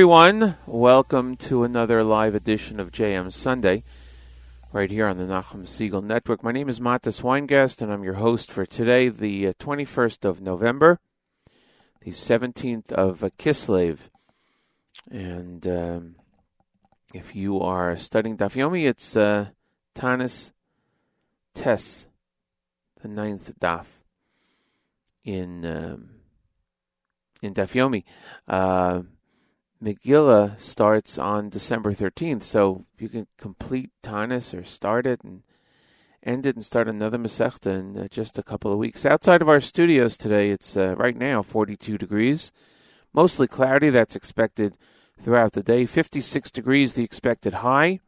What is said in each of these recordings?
everyone. Welcome to another live edition of JM Sunday, right here on the Nachum Segal Network. My name is Matis Weingast, and I'm your host for today, the uh, 21st of November, the 17th of uh, Kislev. And um, if you are studying Daf Yomi, it's uh, Tanis Tes, the ninth Daf in. Um, in Daf Yomi. Uh, Megillah starts on December 13th, so you can complete Tanis or start it and end it and start another Masechta in uh, just a couple of weeks. Outside of our studios today, it's uh, right now 42 degrees, mostly cloudy. That's expected throughout the day. 56 degrees, the expected high,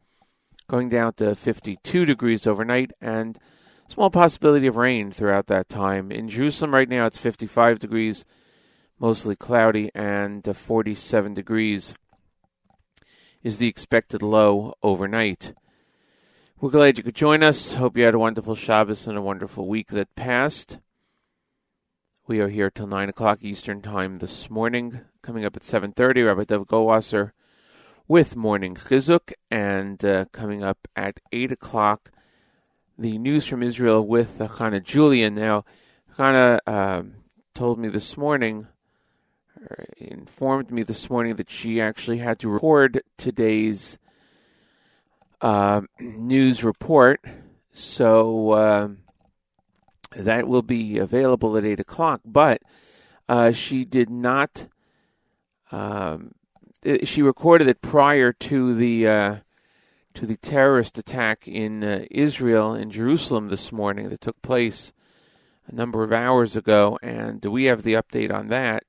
going down to 52 degrees overnight, and small possibility of rain throughout that time. In Jerusalem right now, it's 55 degrees mostly cloudy, and uh, 47 degrees is the expected low overnight. We're glad you could join us. Hope you had a wonderful Shabbos and a wonderful week that passed. We are here till 9 o'clock Eastern Time this morning. Coming up at 7.30, Rabbi Dov Goldwasser with Morning Chizuk. And uh, coming up at 8 o'clock, the news from Israel with Hannah Julian. Now, Hannah uh, told me this morning informed me this morning that she actually had to record today's uh, news report. So uh, that will be available at 8 o'clock. But uh, she did not. Um, she recorded it prior to the uh, to the terrorist attack in uh, Israel in Jerusalem this morning that took place a number of hours ago, and we have the update on that.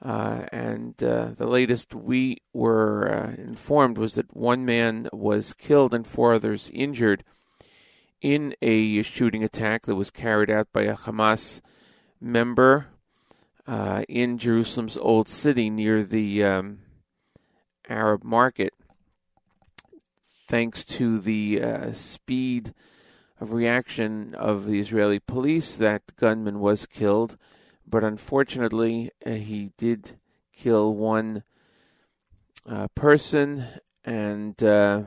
Uh, and uh, the latest we were uh, informed was that one man was killed and four others injured in a shooting attack that was carried out by a Hamas member uh, in Jerusalem's Old City near the um, Arab Market. Thanks to the uh, speed of reaction of the Israeli police, that gunman was killed but unfortunately, uh, he did kill one uh, person and uh,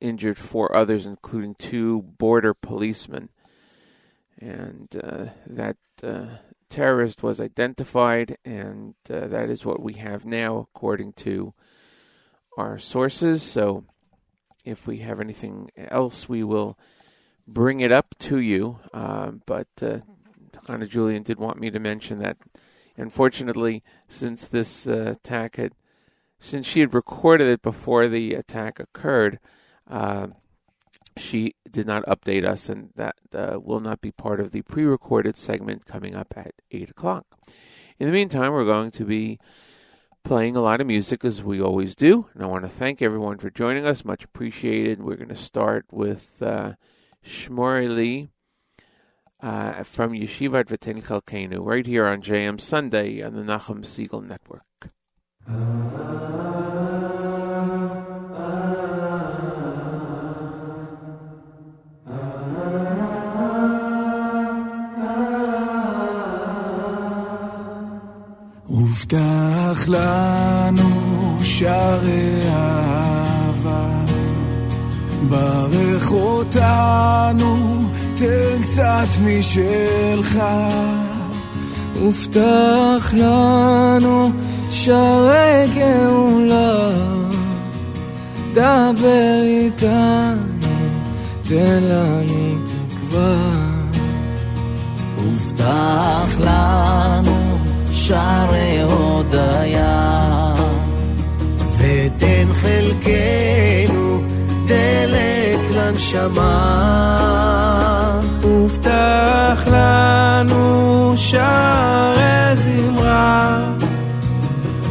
injured four others, including two border policemen. And uh, that uh, terrorist was identified, and uh, that is what we have now, according to our sources. So, if we have anything else, we will bring it up to you. but Anna Julian did want me to mention that. Unfortunately, since this uh, attack had, since she had recorded it before the attack occurred, uh, she did not update us, and that uh, will not be part of the pre-recorded segment coming up at eight o'clock. In the meantime, we're going to be playing a lot of music as we always do, and I want to thank everyone for joining us. Much appreciated. We're going to start with uh, Shmorely uh, from Yeshivat V'Tein Chalkeinu, right here on JM Sunday on the Nachum Segal Network. הובטח לנו שערי אהבה, ברך אותנו תן קצת משלך. הובטח לנו שערי גאולה, דבר איתנו, תן לנו תקווה. הובטח לנו שערי הודיה, ותן חלקנו דלק לנשמה. הובטח לנו שערי זמרה,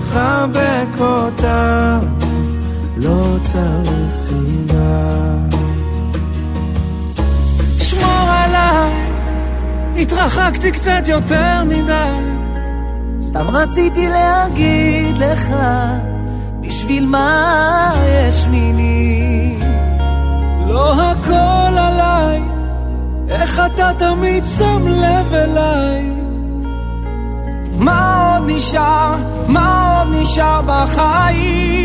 חבק אותה, לא צריך סיבה. שמור עליי, התרחקתי קצת יותר מדי. סתם רציתי להגיד לך, בשביל מה יש מילים? לא הכל עליי. איך אתה תמיד שם לב אליי? מה עוד נשאר, מה עוד נשאר בחיים?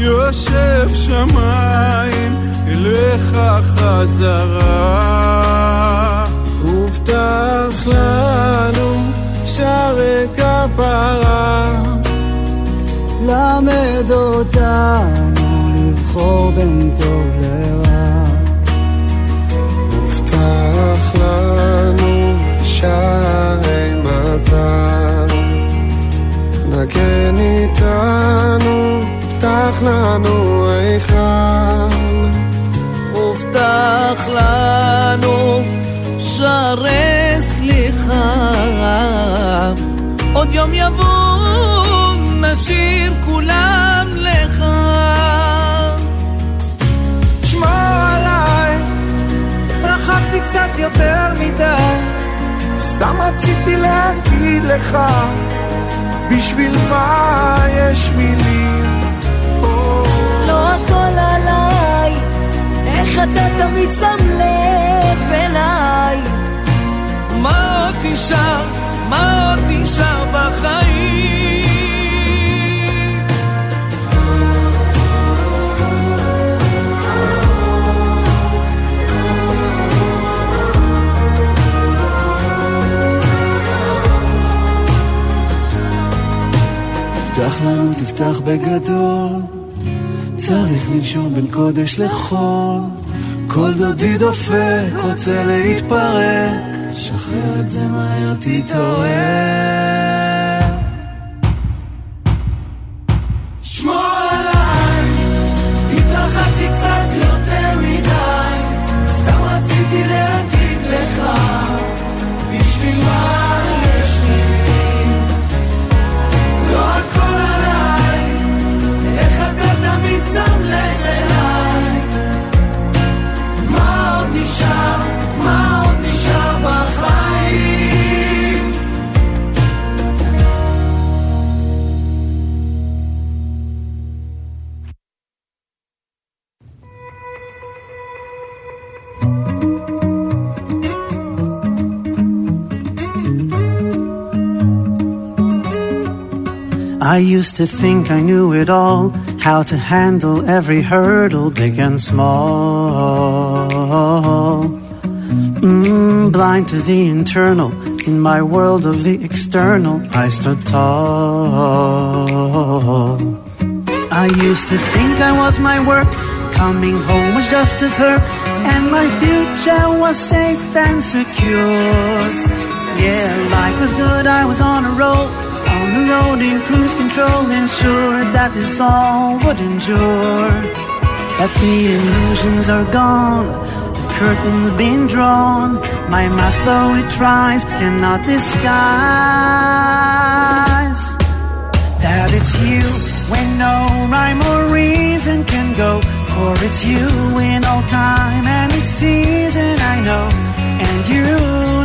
יושב שמיים אליך חזרה. הובטח לנו שערי כפרה. למד אותנו לבחור בין טוב לרע. הובטח לנו שערי לנו היכל. הובטח לנו שערי סליחה. עוד יום יבוא, נשאיר כולם לך. שמור עליי, התרחקתי קצת יותר מדי, סתם רציתי להגיד לך, בשביל מה יש מילים? איך אתה תמיד שם לב אליי. מה עוד נשאר, מה עוד נשאר בחיים? תפתח לנו, תפתח בגדול, צריך לנשום בין קודש לחול. כל דודי דופק, רוצה להתפרק, שחרר את זה מהר, תתעורר. Used to think I knew it all, how to handle every hurdle, big and small. Mm, blind to the internal, in my world of the external, I stood tall. I used to think I was my work, coming home was just a perk, and my future was safe and secure. Yeah, life was good, I was on a roll. The road in cruise control, ensured that this all would endure. But the illusions are gone, the curtain's been drawn. My mask, though it tries, cannot disguise that it's you when no rhyme or reason can go. For it's you in all time and each season, I know. And you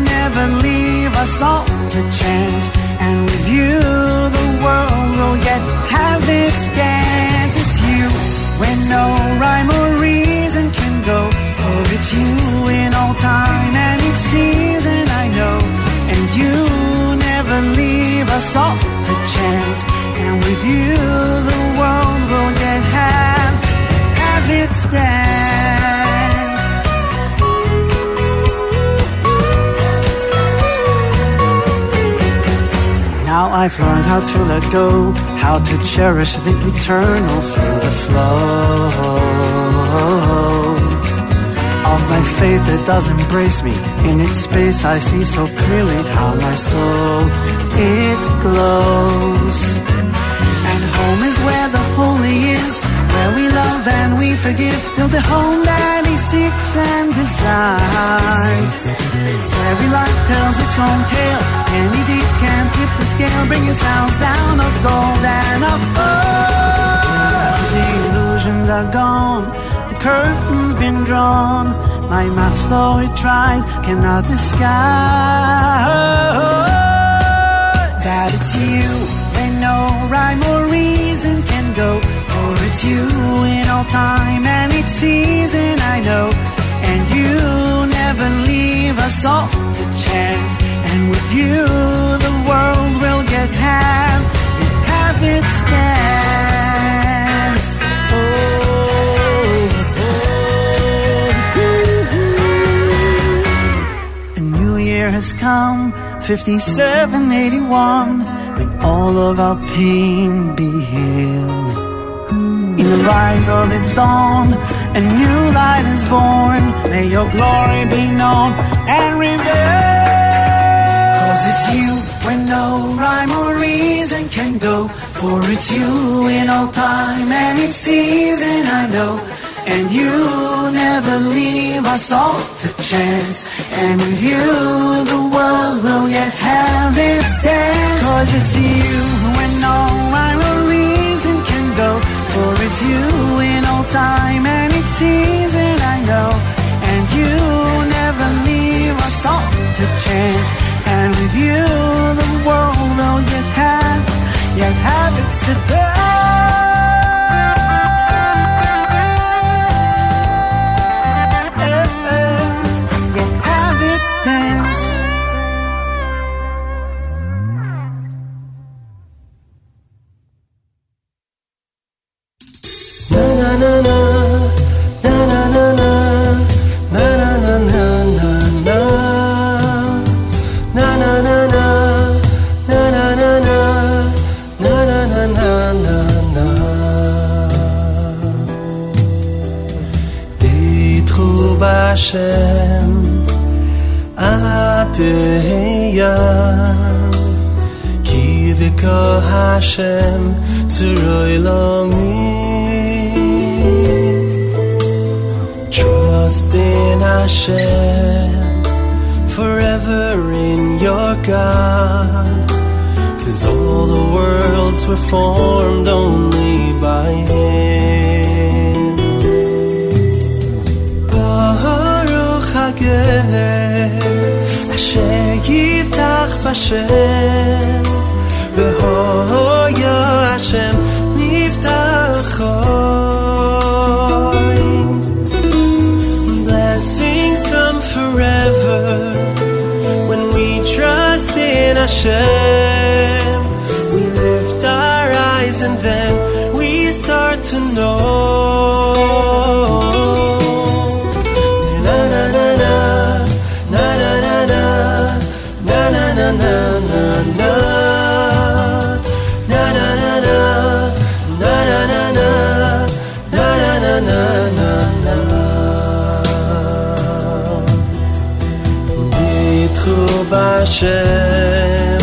never leave us all to chance. You, the world will yet have its dance. It's you when no rhyme or reason can go. For it's you in all time and each season, I know. And you never leave us all to chance. And with you, the world will yet have, have its dance. Now I've learned how to let go, how to cherish the eternal, feel the flow of my faith that does embrace me. In its space, I see so clearly how my soul it glows. And home is where the forgive. Build a home that he seeks and desires. Every life tells its own tale. Any deed can tip the scale, bring his house down of gold and of gold. The illusions are gone, the curtain's been drawn. my mouth though it tries cannot disguise that it's you when no rhyme or reason can it's you in all time and each season I know. And you never leave us all to chance. And with you the world will get half, have its dance. Oh, oh. A new year has come, 5781. May all of our pain be healed. In the rise of its dawn, a new light is born. May your glory be known and revealed. Cause it's you when no rhyme or reason can go. For it's you in all time and each season I know. And you never leave us all to chance. And with you, the world will yet have its dance. Cause it's you when no rhyme For it's you in all time and each season I know. And you never leave us all to chance. And with you, the world oh, will yet have, yet have its dance. Hashem Tzuroi lomi Trust in Hashem Forever in your God. Cause all the worlds were formed only by Him. Baruch HaGever Asher Yivtach Bashem V'hoya Hashem Nivtachoi Blessings come forever when we trust in Hashem. We lift our eyes and then we start to know. Bashem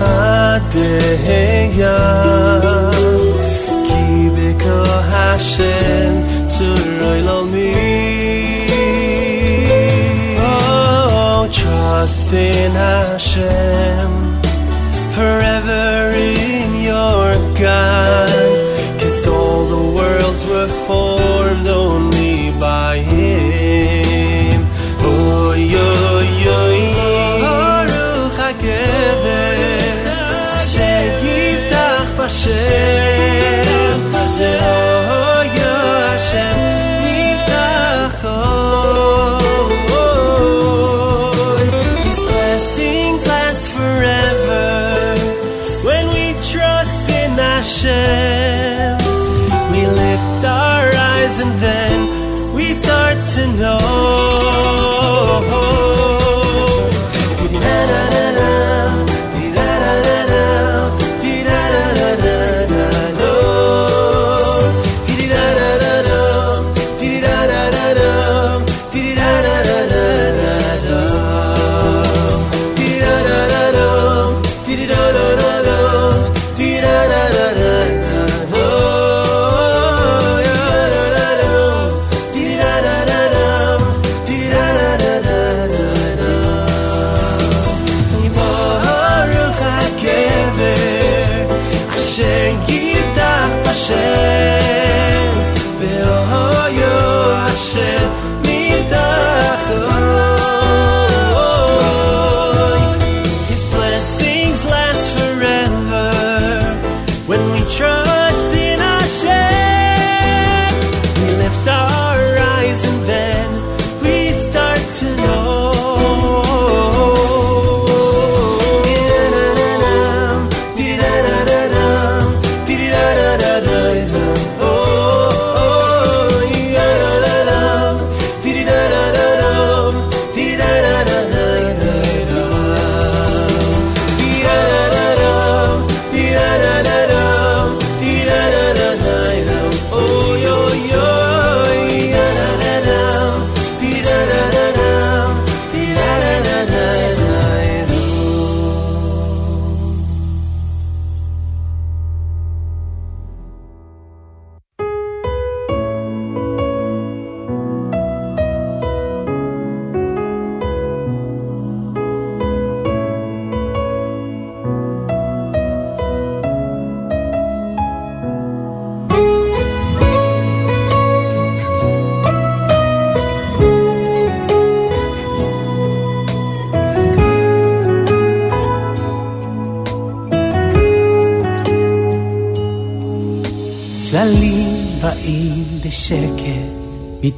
Adeya Ki beko Hashem Tzuroi lomi Oh, trust in Hashem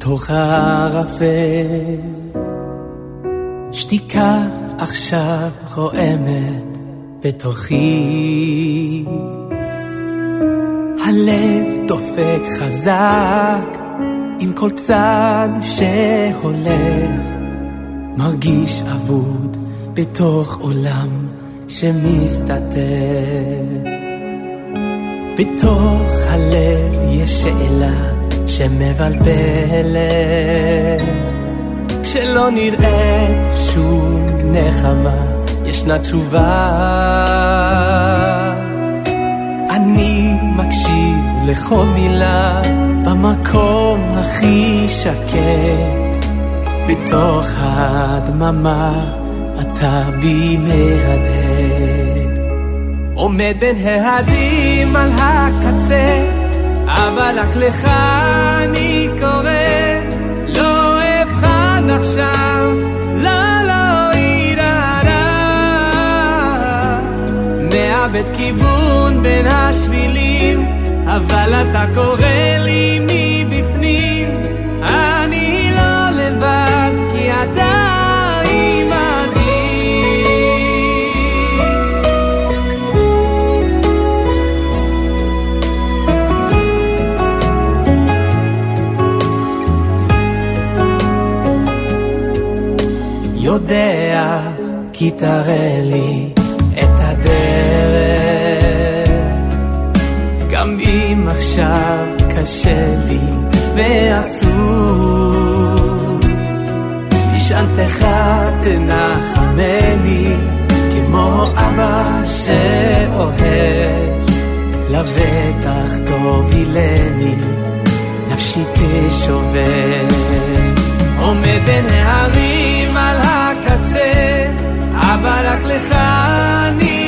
מתוך הערפל. שתיקה עכשיו רועמת בתוכי. הלב דופק חזק עם כל צעד שהולך. מרגיש אבוד בתוך עולם שמסתתר. בתוך הלב יש שאלה שמבלבלת, כשלא נראית שום נחמה, ישנה תשובה. אני מקשיב לכל מילה במקום הכי שקט, בתוך הדממה אתה בי מהדהד. עומד בין ההדים על הקצה, אבל רק לך אני קורא, לא אבחן עכשיו, לא, לא יראה. מאבד כיוון בין השבילים, אבל אתה קורא לי יודע, כי תראה לי את הדרך. גם אם עכשיו קשה לי ועצוב, משענתך תנחמני, כמו אבא שאוהב, לבטח תובילני, נפשי תשובר. עומד בין הערים על הקצה, אבל רק לך אני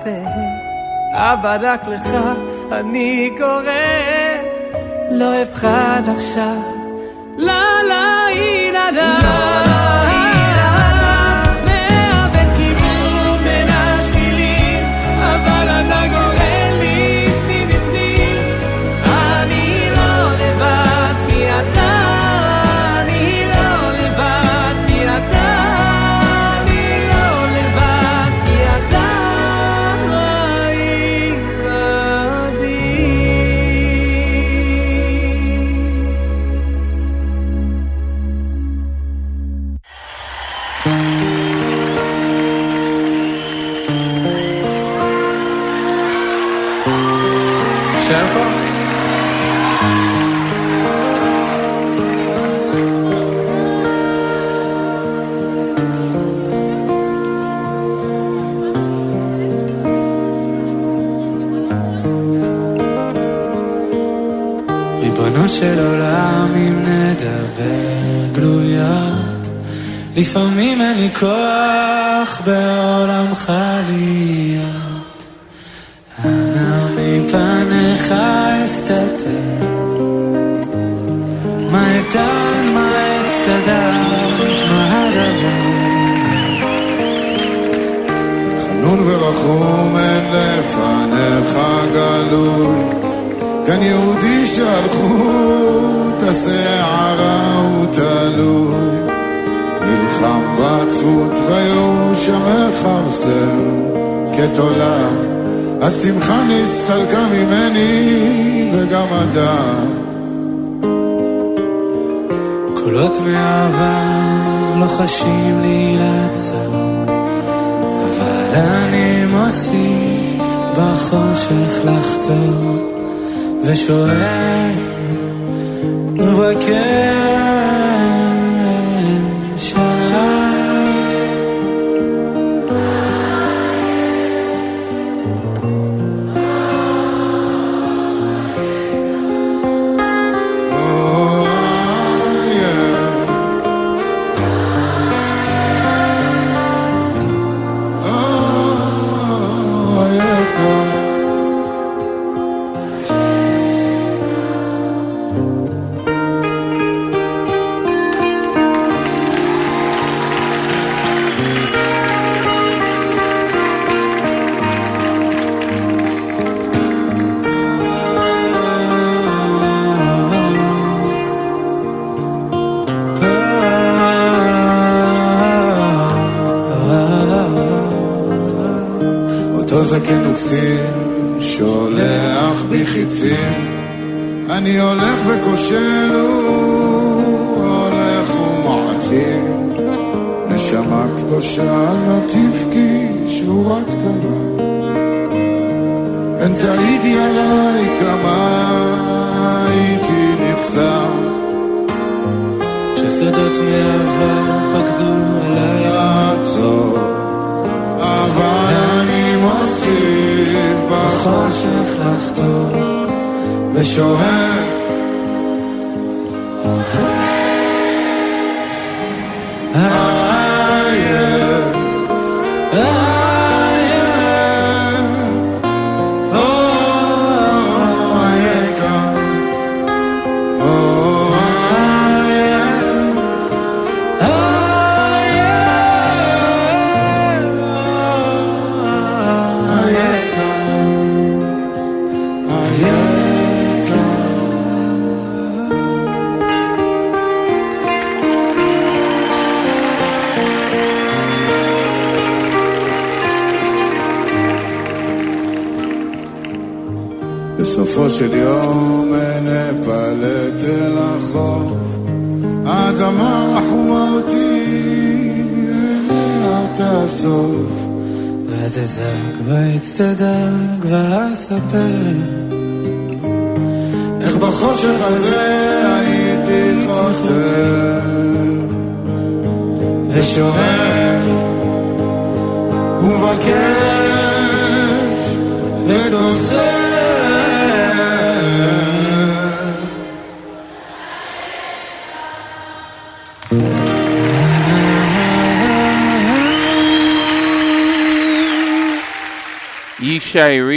הקצה, אבא רק לך אני קורא, לא אבחן עכשיו, לא, לא לפעמים אין לי כוח בעולמך להיות. אנא מפניך אסתתר, מה איתן, מה אצטדק, מה הדבר? חנון ורחום אין לפניך גלוי, כאן יהודי שהלכות השערה הוא תלוי, נלחם בעצבות בייאוש המכרסם כתולעת, השמחה נסתלקה ממני וגם הדעת. קולות מהעבר לוחשים לי לעצור, אבל אני מוסיף בחושך לחתור, ושואל מבקש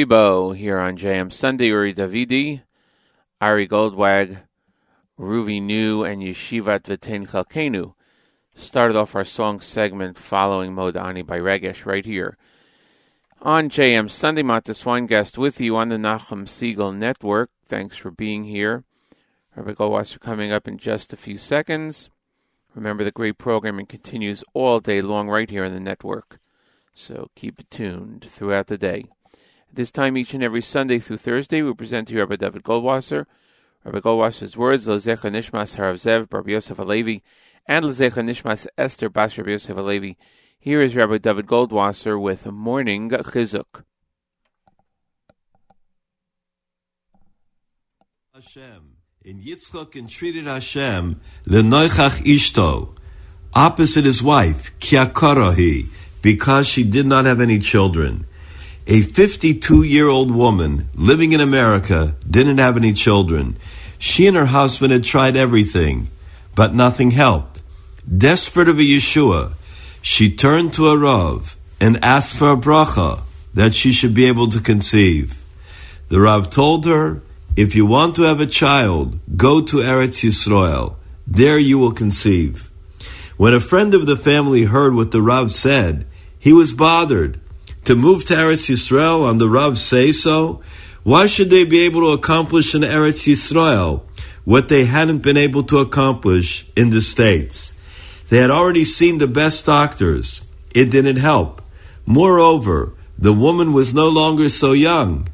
Rebo here on JM Sunday, Uri Davidi, Ari Goldwag, Ruvi Nu, and Yeshivat V'Tein Chalkenu started off our song segment following Modani by Regesh right here on JM Sunday. Matis Weingast with you on the Nachum Segal Network. Thanks for being here. Rabbi Goldwasser coming up in just a few seconds. Remember, the great programming continues all day long right here on the network. So keep tuned throughout the day. This time, each and every Sunday through Thursday, we present to you Rabbi David Goldwasser. Rabbi Goldwasser's words, Lezecha Nishmas Harav Zev, Rabbi Yosef Alevi, and Lezecha Nishmas Esther Bas Rabbi Yosef Alevi. Here is Rabbi David Goldwasser with Morning Chizuk. Hashem. In Yitzchak entreated Hashem, Lenoichach Ishto, opposite his wife, Kiakarahi, because she did not have any children. A 52 year old woman living in America didn't have any children. She and her husband had tried everything, but nothing helped. Desperate of a Yeshua, she turned to a Rav and asked for a bracha that she should be able to conceive. The Rav told her, if you want to have a child, go to Eretz Yisrael. There you will conceive. When a friend of the family heard what the Rav said, he was bothered. To move to Eretz Yisrael on the Rav say so? Why should they be able to accomplish in Eretz Yisrael what they hadn't been able to accomplish in the States? They had already seen the best doctors. It didn't help. Moreover, the woman was no longer so young.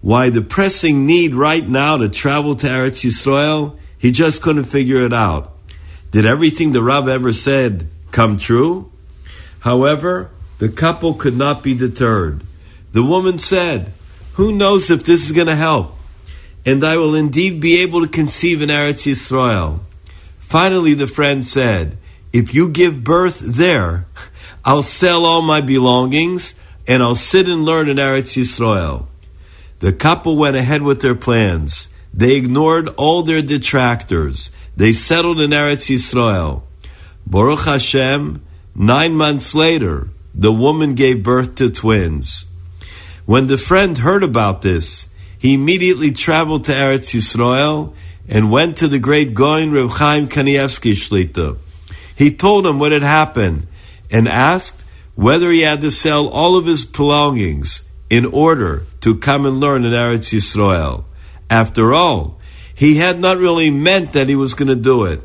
Why the pressing need right now to travel to Eretz Yisrael? He just couldn't figure it out. Did everything the Rav ever said come true? However, the couple could not be deterred. The woman said, Who knows if this is going to help? And I will indeed be able to conceive in Eretz Yisrael. Finally, the friend said, If you give birth there, I'll sell all my belongings and I'll sit and learn in Eretz Yisrael. The couple went ahead with their plans. They ignored all their detractors. They settled in Eretz Yisrael. Baruch Hashem, nine months later, the woman gave birth to twins. When the friend heard about this, he immediately traveled to Eretz Yisrael and went to the great Goin Reb Chaim Kanievsky Shlita. He told him what had happened and asked whether he had to sell all of his belongings in order to come and learn in Eretz Yisrael. After all, he had not really meant that he was going to do it.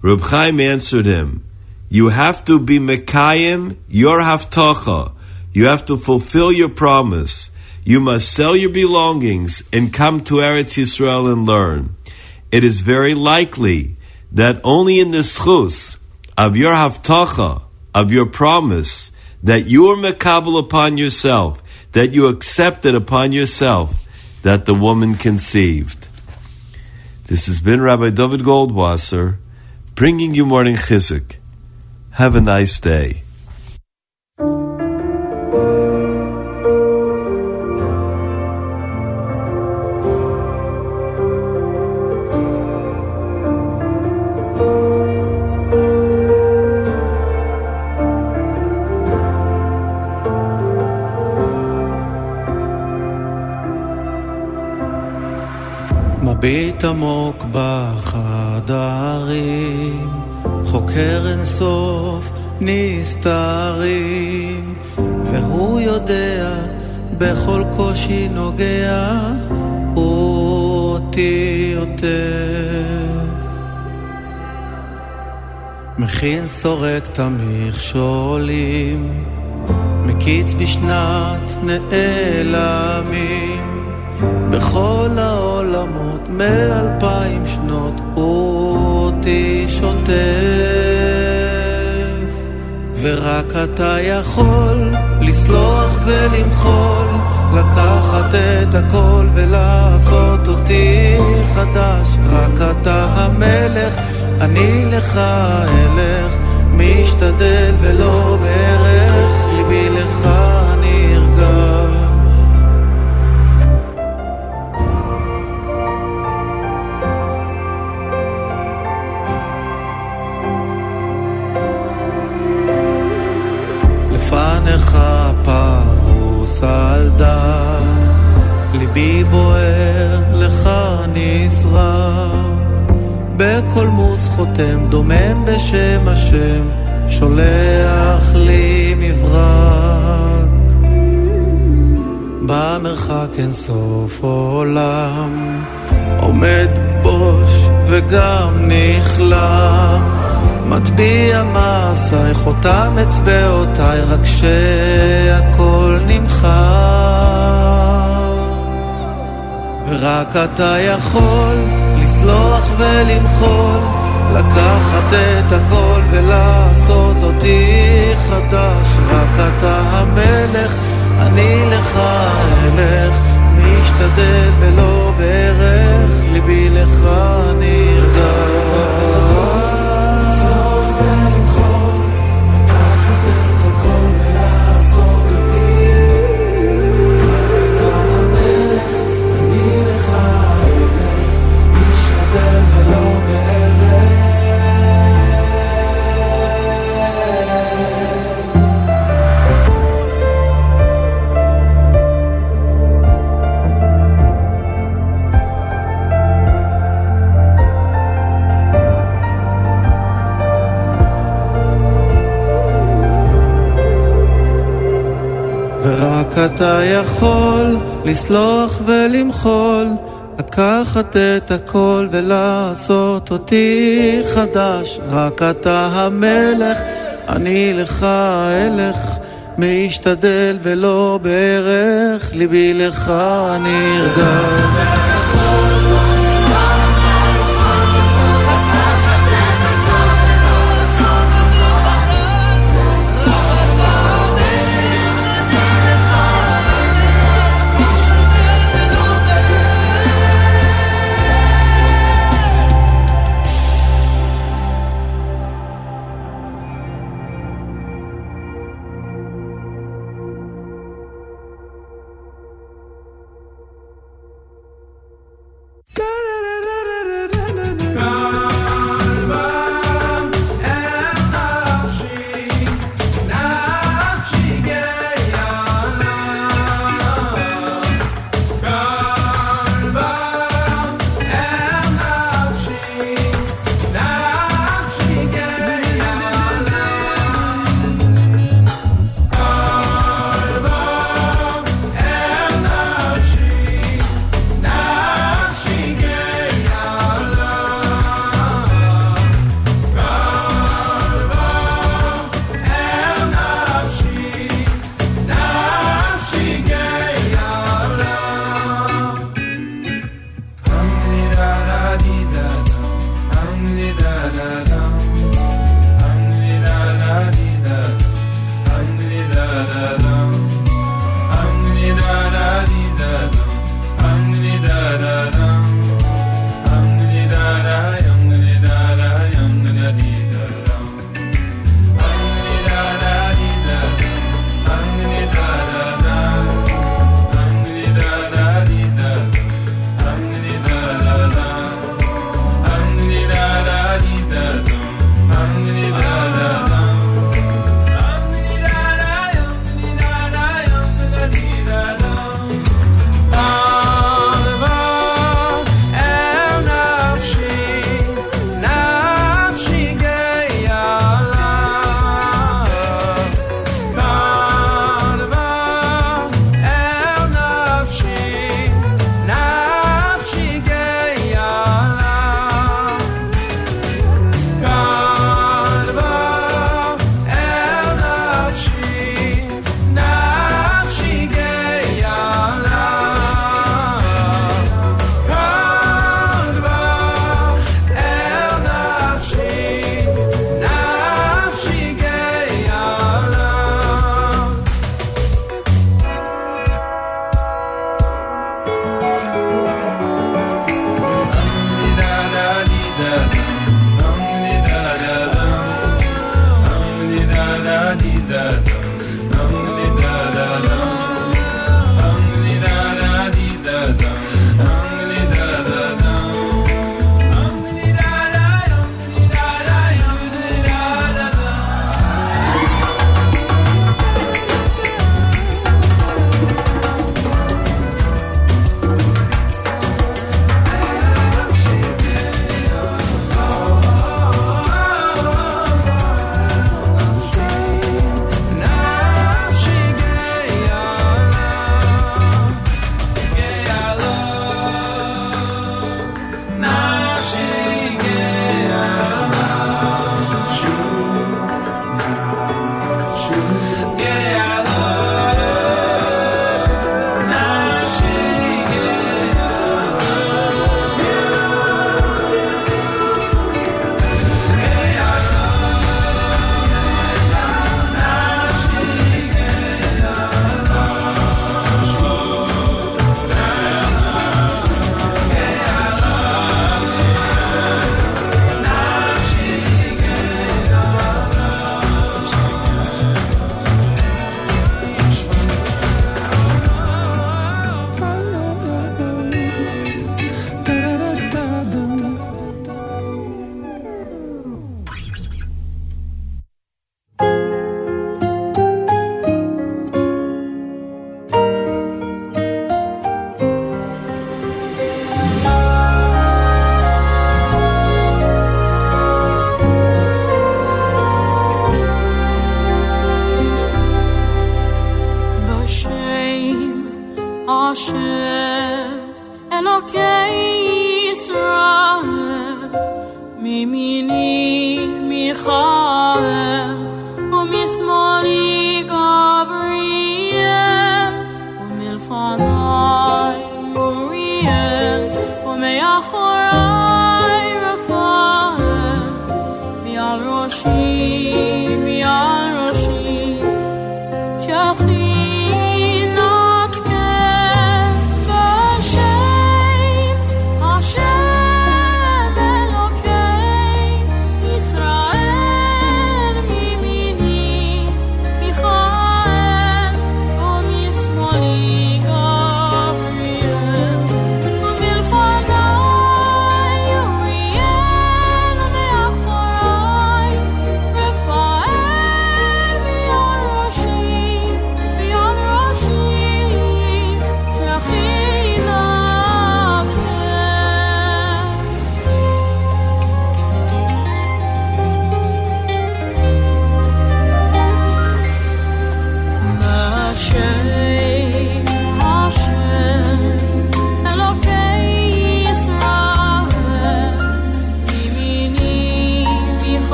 Reb Chaim answered him, You have to be Mekayim, your Havtacha. You have to fulfill your promise. You must sell your belongings and come to Eretz Yisrael and learn. It is very likely that only in the zchus of your Havtacha, of your promise, that you are Mekabel upon yourself, that you accepted upon yourself, that the woman conceived. This has been Rabbi David Goldwasser bringing you morning chizuk. Have a nice day. מביט עמוק בחדרים, חוקר אינסוף נסתרים, והוא יודע בכל קושי נוגע אותי יותר. מכין סורק את המכשולים, מקיץ בשנת נעלמים. בכל העולמות מאלפיים שנות אותי שוטף ורק אתה יכול לסלוח ולמחול לקחת את הכל ולעשות אותי חדש. רק אתה המלך, אני לך אלך משתדל ולא לפניך פרוס על דק, ליבי בוער, לך נשרף. בקולמוס חותם, דומם בשם השם, שולח לי מברק. במרחק אין סוף עולם, עומד בוש וגם נכלם. מטביע מעשיי, חותם אצבעותיי, רק שהכל נמחק. ורק אתה יכול לסלוח ולמחול, לקחת את הכל ולעשות אותי חדש. רק אתה המלך, אני לך אלך, משתדל ולא בערך, ליבי לך נרגש. אתה יכול לסלוח ולמחול, לקחת את הכל ולעשות אותי חדש. רק אתה המלך, אני לך אלך, משתדל ולא בערך, ליבי לך נרגש.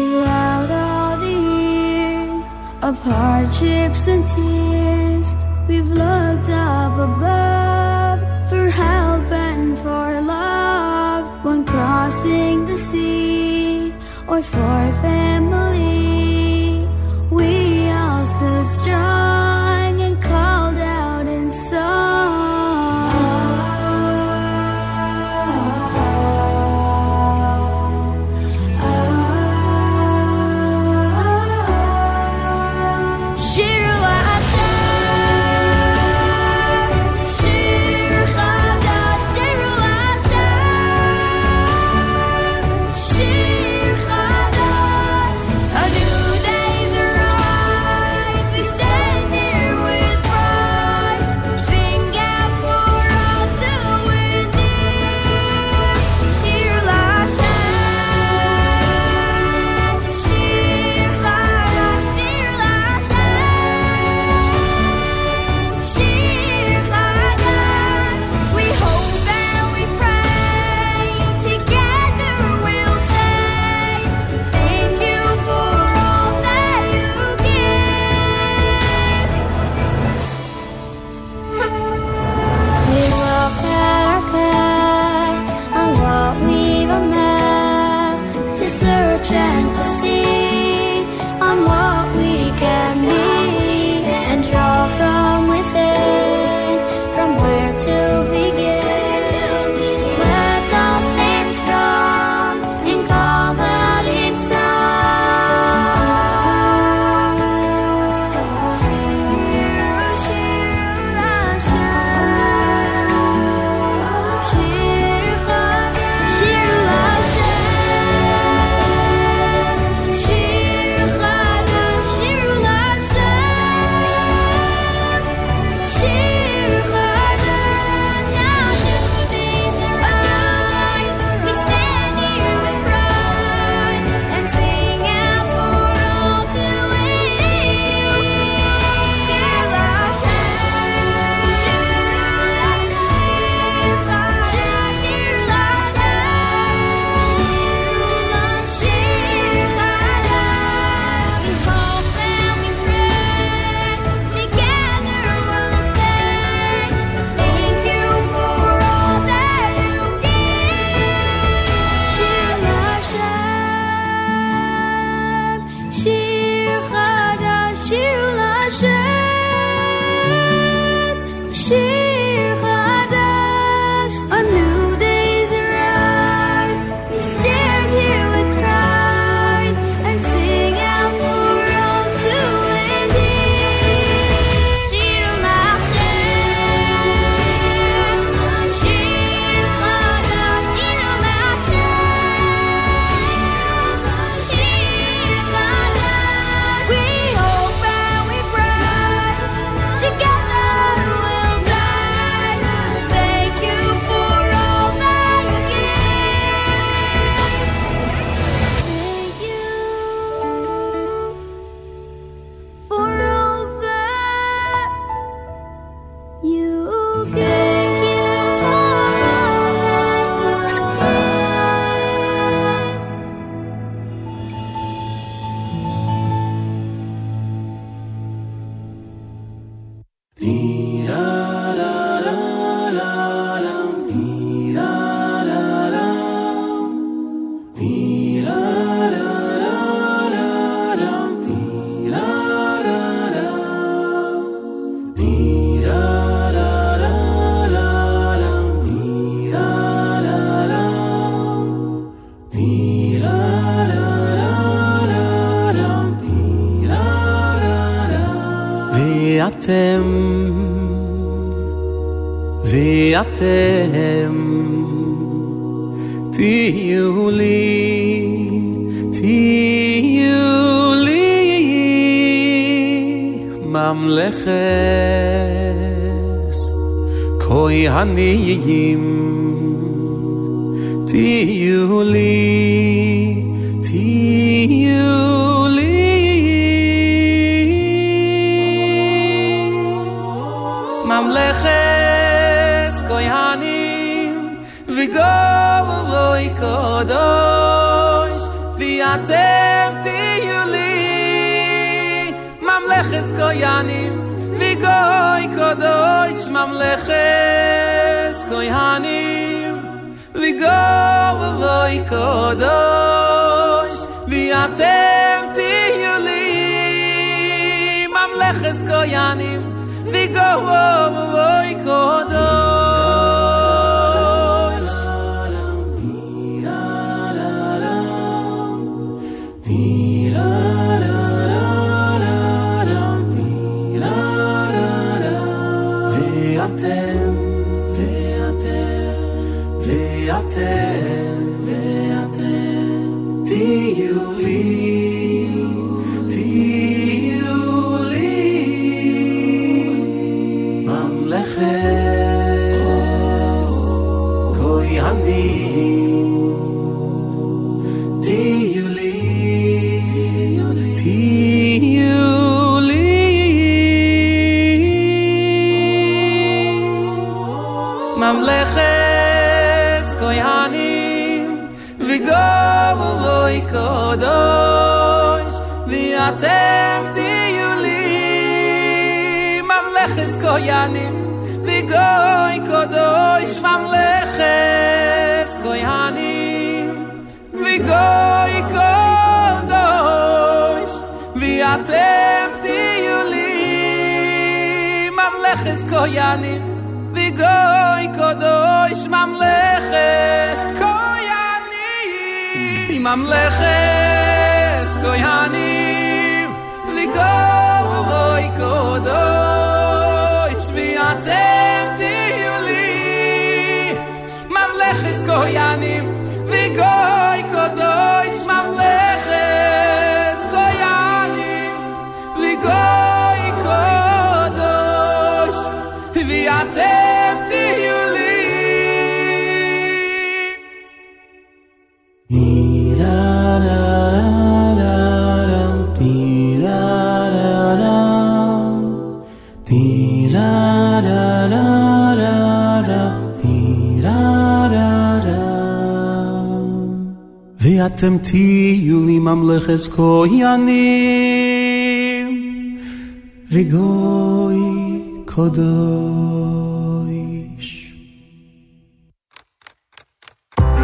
Throughout all the years of hardships and tears, we've looked up above for help and for love. when crossing the sea or for family.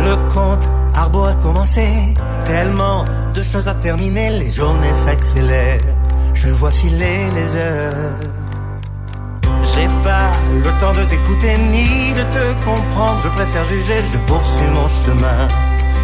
Le conte Arbo a commencé, tellement de choses à terminer, les journées s'accélèrent, je vois filer les heures. J'ai pas le temps de t'écouter ni de te comprendre, je préfère juger, je poursuis mon chemin.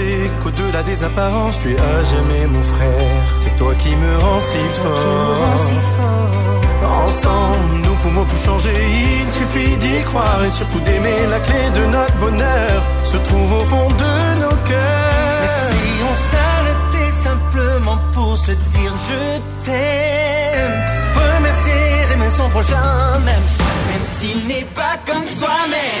sais qu'au-delà des apparences, tu es à jamais mon frère. C'est toi qui me rends si fort. Ensemble, nous pouvons tout changer. Il suffit d'y croire et surtout d'aimer. La clé de notre bonheur se trouve au fond de nos cœurs. Mais si on s'arrêtait simplement pour se dire je t'aime, Remercier, aimer son prochain, même. même s'il n'est pas comme soi-même.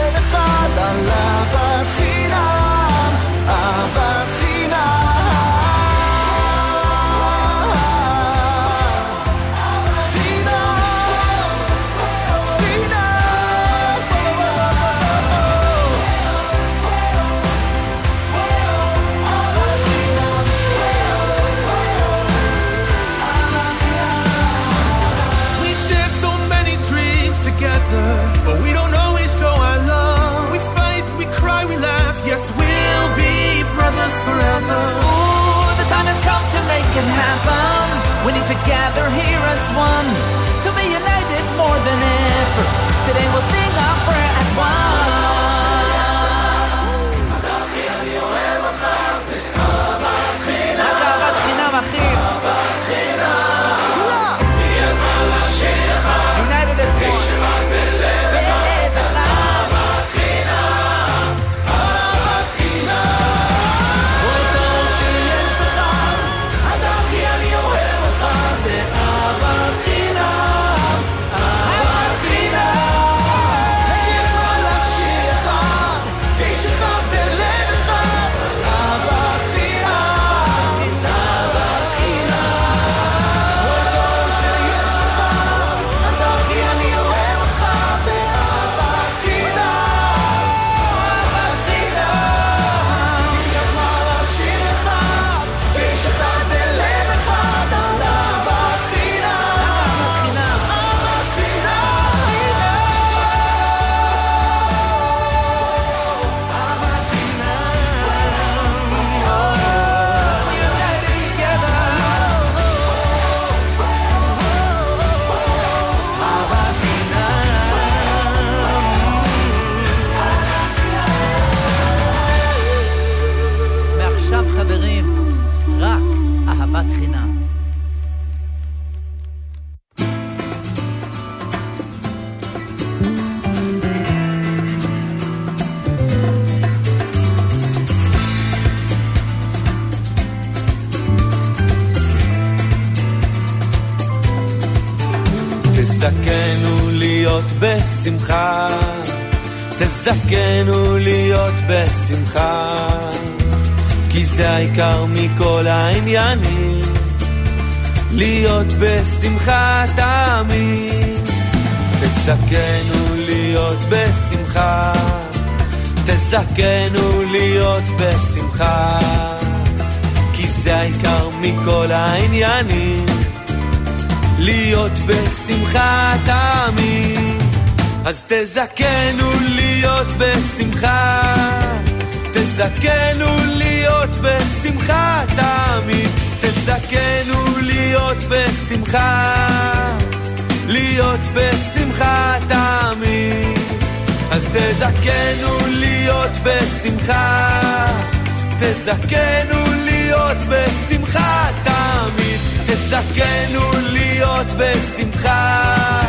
העיקר מכל העניינים, להיות בשמחה תמיד. תזכנו להיות בשמחה, תזכנו להיות בשמחה, כי זה העיקר מכל העניינים. להיות בשמחה תמיד. אז תזכנו להיות בשמחה, תזכנו להיות בשמחה תמיד. תזכנו להיות בשמחה, להיות בשמחה תמיד. אז תזכנו להיות בשמחה, תזכנו להיות בשמחה תמיד. תזכנו להיות בשמחה,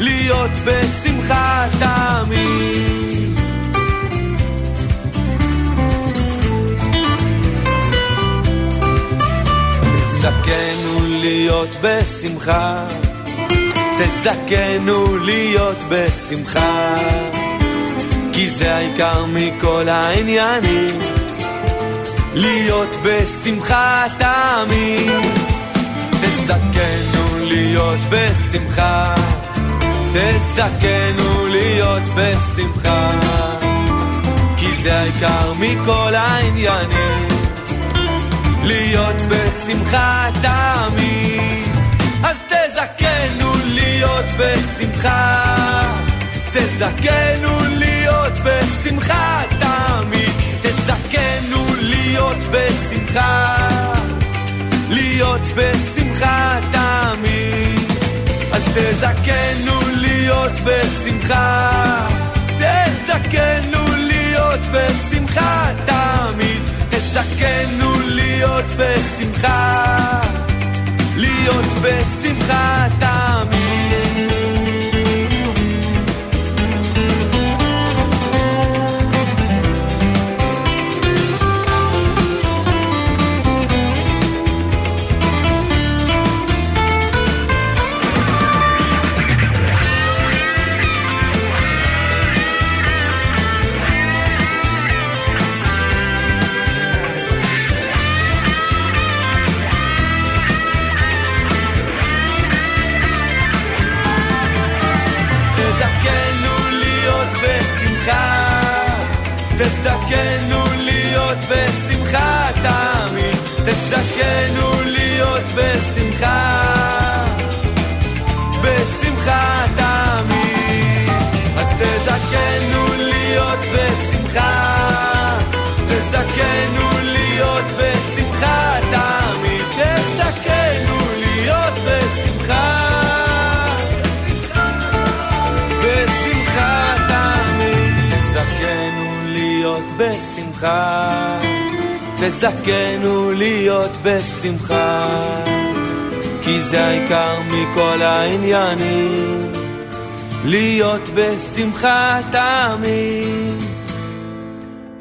להיות בשמחה תמיד. תזכנו להיות בשמחה, תזכנו להיות בשמחה, כי זה העיקר מכל העניינים, להיות בשמחה תמיד. תזכנו להיות בשמחה, תזכנו להיות בשמחה, כי זה העיקר מכל העניינים, להיות בשמחה תמיד. אז תזכנו להיות בשמחה, תזכנו להיות בשמחה תמיד, תזכנו להיות בשמחה. להיות בשמחה תמיד. אז תזכנו להיות בשמחה, תזכנו להיות בשמחה תמיד. תזכנו להיות בשמחה, להיות בשמחה בשמחה, תזכנו להיות בשמחה, כי זה העיקר מכל העניינים, להיות בשמחה תמיד.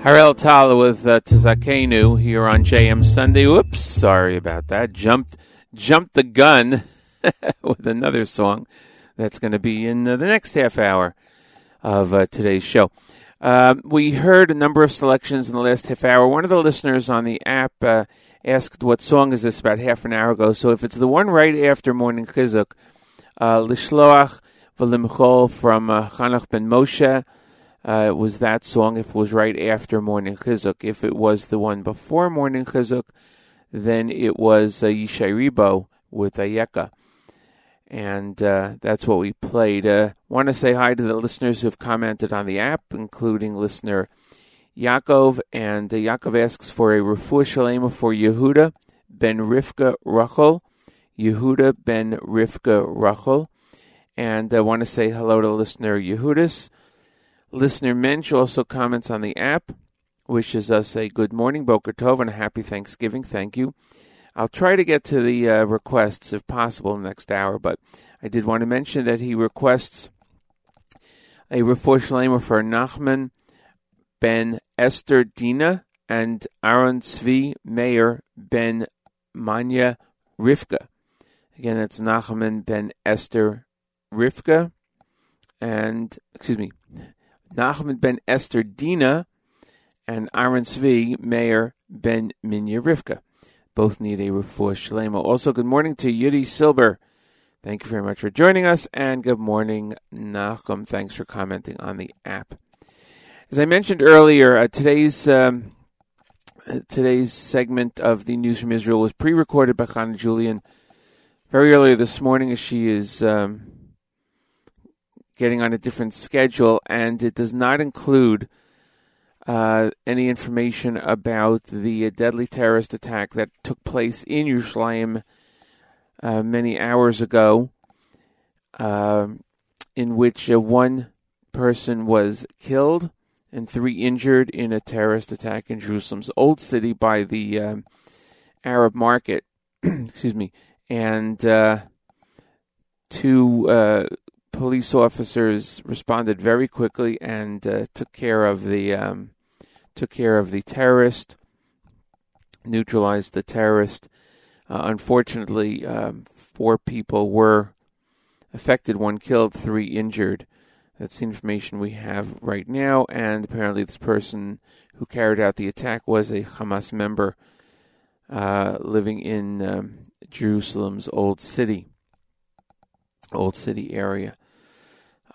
Harel Tala with uh, Tazakenu here on JM Sunday. Whoops, sorry about that. Jumped, jumped the gun with another song that's going to be in uh, the next half hour of uh, today's show. Uh, we heard a number of selections in the last half hour. One of the listeners on the app uh, asked, "What song is this?" About half an hour ago. So if it's the one right after Morning Chizuk, uh, Lishloach V'Limchol from uh, Chanach ben Moshe. Uh, it was that song if it was right after Morning Chizuk. If it was the one before Morning Chizuk, then it was uh, Yishai Ribo with Ayeka. And uh, that's what we played. Uh, Want to say hi to the listeners who've commented on the app, including listener Yaakov. And uh, Yaakov asks for a refuah shalema for Yehuda ben Rivka Rachel. Yehuda ben Rivka Rachel. And I want to say hello to listener Yehudis. Listener Mensch also comments on the app, wishes us a good morning, Boker Tov, and a happy Thanksgiving. Thank you. I'll try to get to the uh, requests if possible next hour, but I did want to mention that he requests a refuah shalema for Nachman ben Esther Dina and Aaron Tzvi Meir ben Manya Rivka. Again, that's Nachman ben Esther Rivka, and excuse me, Nachman ben Esther Dina, and Aaron Tzvi Meir ben Minya Rivka. Both need a refuah shalema. Also, good morning to Yudi Silber. Thank you very much for joining us, and good morning, Nachum. Thanks for commenting on the app. As I mentioned earlier, uh, today's um, today's segment of the news from Israel was pre-recorded by Chana Julian very early this morning, as she is um, getting on a different schedule, and it does not include uh, any information about the deadly terrorist attack that took place in Yerushalayim uh, many hours ago, um, in which uh, one person was killed and three injured in a terrorist attack in Jerusalem's old city by the um, Arab market. Excuse me, and uh, two police officers responded very quickly and uh, took care of the um, took care of the terrorist, neutralized the terrorist. Uh, unfortunately, um, four people were affected, one killed, three injured. That's the information we have right now, and apparently, this person who carried out the attack was a Hamas member uh, living in um, Jerusalem's old city, old city area.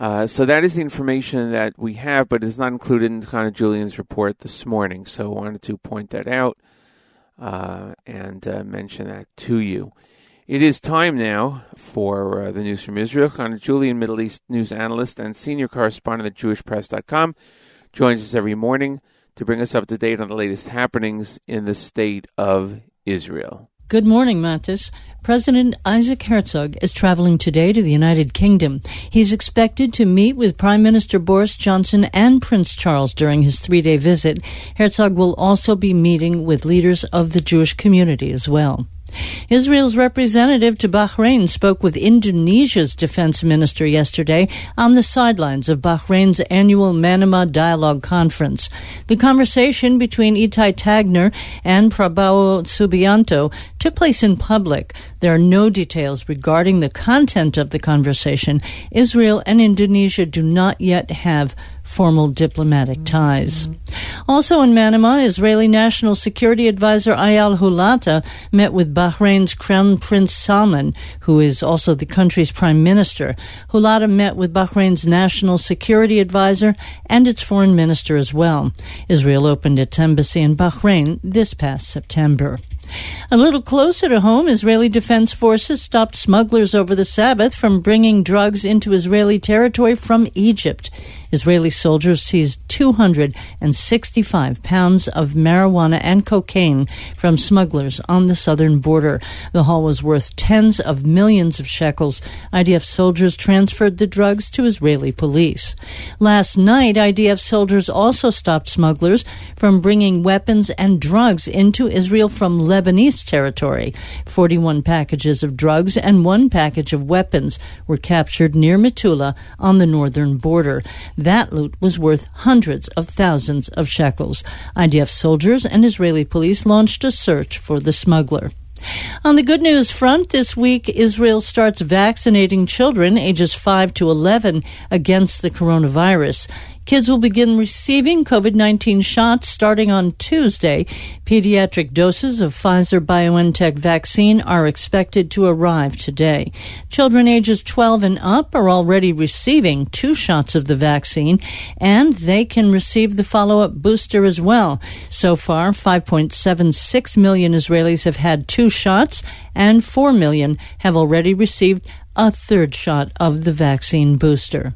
Uh, so that is the information that we have, but it's not included in Chana Julian's report this morning. So I wanted to point that out uh, and uh, mention that to you. It is time now for uh, the news from Israel. Chana Julian, Middle East news analyst and senior correspondent at JewishPress.com, joins us every morning to bring us up to date on the latest happenings in the state of Israel. Good morning, Mattis. President Isaac Herzog is traveling today to the United Kingdom. He's expected to meet with Prime Minister Boris Johnson and Prince Charles during his three day visit. Herzog will also be meeting with leaders of the Jewish community as well. Israel's representative to Bahrain spoke with Indonesia's defense minister yesterday on the sidelines of Bahrain's annual Manama Dialogue Conference. The conversation between Itai Tagner and Prabowo Subianto took place in public. There are no details regarding the content of the conversation. Israel and Indonesia do not yet have formal diplomatic ties. Also in Manama, Israeli National Security Advisor Eyal Hulata met with Bahrain's Crown Prince Salman, who is also the country's prime minister. Hulata met with Bahrain's National Security Advisor and its foreign minister as well. Israel opened its embassy in Bahrain this past September. A little closer to home, Israeli Defense Forces stopped smugglers over the Sabbath from bringing drugs into Israeli territory from Egypt. Israeli soldiers seized 265 pounds of marijuana and cocaine from smugglers on the southern border. The haul was worth tens of millions of shekels. IDF soldiers transferred the drugs to Israeli police. Last night, IDF soldiers also stopped smugglers from bringing weapons and drugs into Israel from Lebanese territory. 41 packages of drugs and one package of weapons were captured near Metula on the northern border. That loot was worth hundreds of thousands of shekels. IDF soldiers and Israeli police launched a search for the smuggler. On the good news front, this week Israel starts vaccinating children ages 5 to 11 against the coronavirus. Kids will begin receiving COVID 19 shots starting on Tuesday. Pediatric doses of Pfizer BioNTech vaccine are expected to arrive today. Children ages 12 and up are already receiving two shots of the vaccine, and they can receive the follow up booster as well. So far, 5.76 million Israelis have had two shots, and 4 million have already received a third shot of the vaccine booster.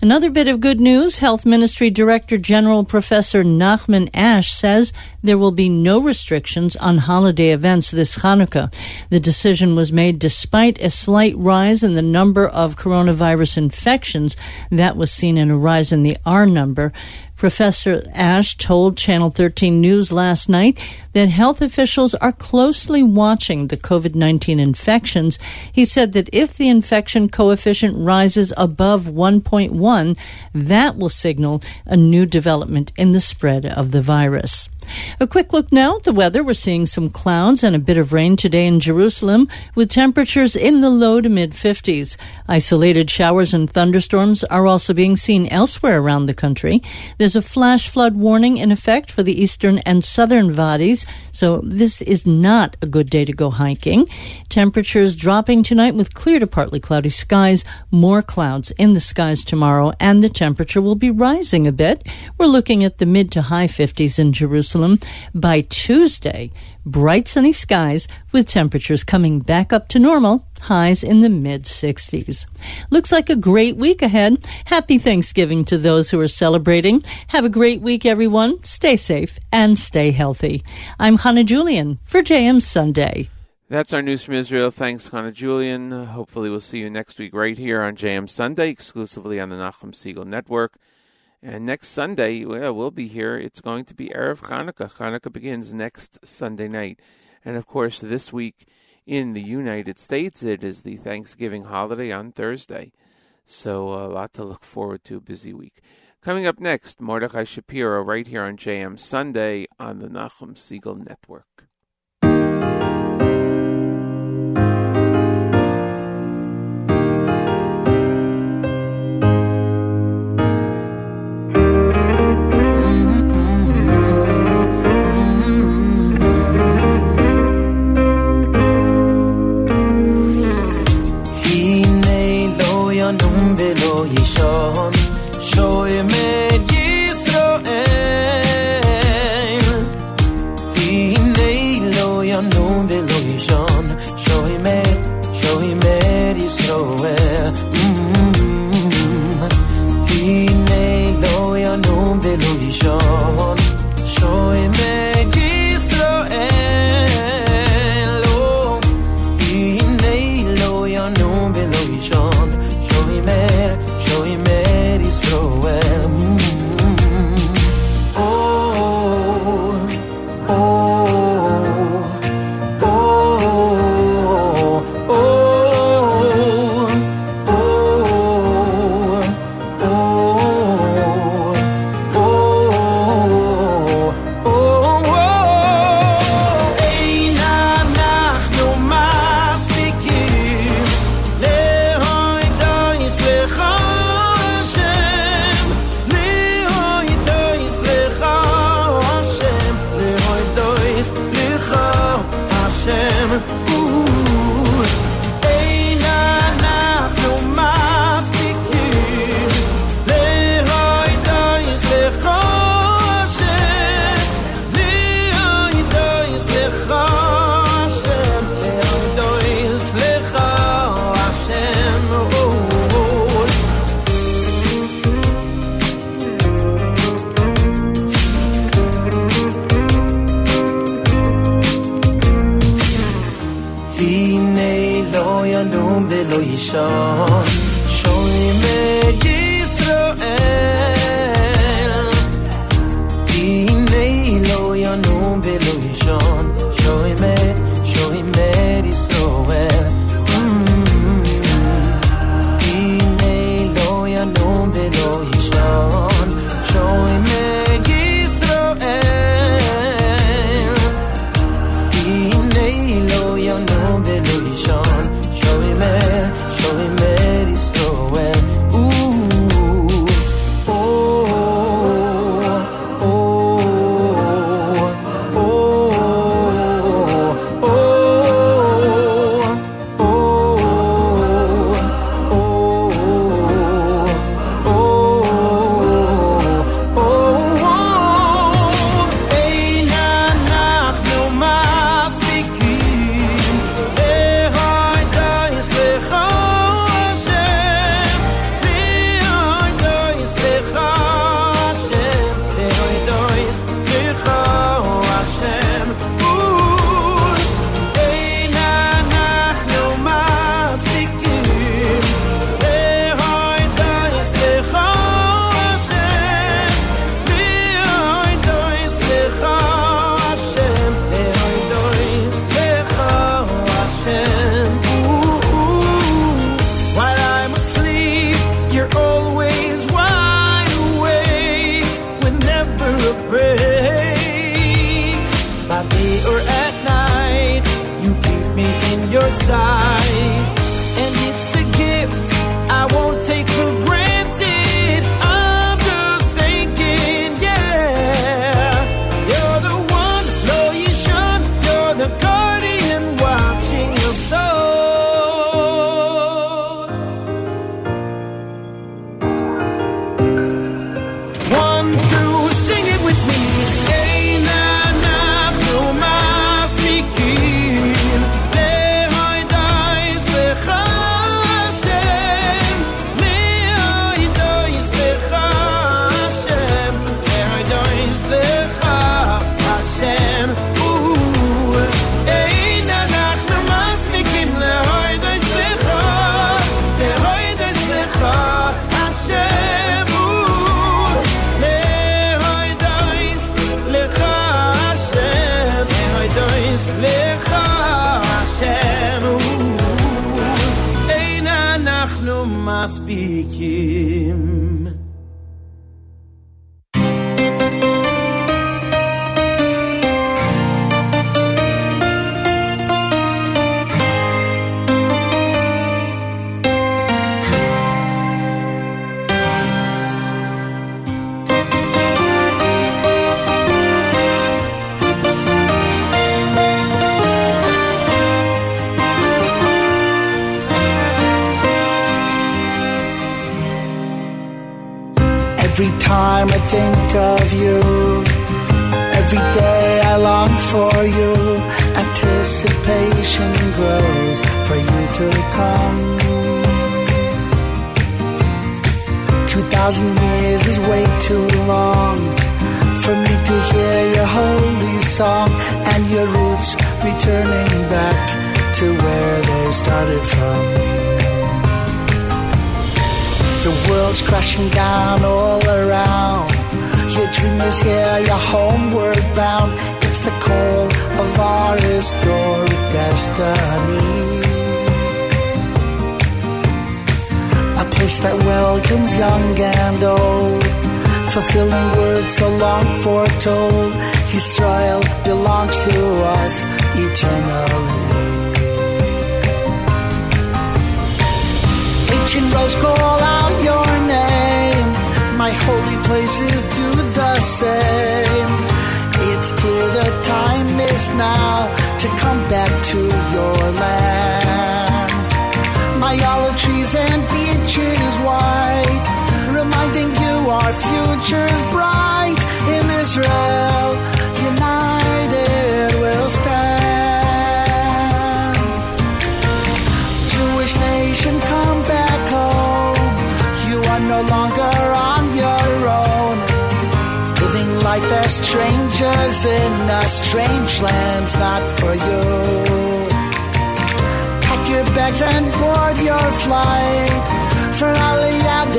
Another bit of good news Health Ministry Director General Professor Nachman Ash says there will be no restrictions on holiday events this Hanukkah. The decision was made despite a slight rise in the number of coronavirus infections that was seen in a rise in the R number. Professor Ash told Channel 13 News last night that health officials are closely watching the COVID 19 infections. He said that if the infection coefficient rises above 1.1, that will signal a new development in the spread of the virus. A quick look now at the weather. We're seeing some clouds and a bit of rain today in Jerusalem with temperatures in the low to mid 50s. Isolated showers and thunderstorms are also being seen elsewhere around the country. There's a flash flood warning in effect for the eastern and southern Wadis, so this is not a good day to go hiking. Temperatures dropping tonight with clear to partly cloudy skies, more clouds in the skies tomorrow, and the temperature will be rising a bit. We're looking at the mid to high 50s in Jerusalem. By Tuesday, bright sunny skies with temperatures coming back up to normal, highs in the mid 60s. Looks like a great week ahead. Happy Thanksgiving to those who are celebrating. Have a great week, everyone. Stay safe and stay healthy. I'm Hannah Julian for JM Sunday. That's our news from Israel. Thanks, Hannah Julian. Hopefully, we'll see you next week right here on JM Sunday, exclusively on the Nachum Segal Network. And next Sunday, well, be here. It's going to be Erev Hanukkah. Hanukkah begins next Sunday night. And of course, this week in the United States, it is the Thanksgiving holiday on Thursday. So a lot to look forward to. Busy week. Coming up next, Mordechai Shapiro right here on JM Sunday on the Nachum Segal Network.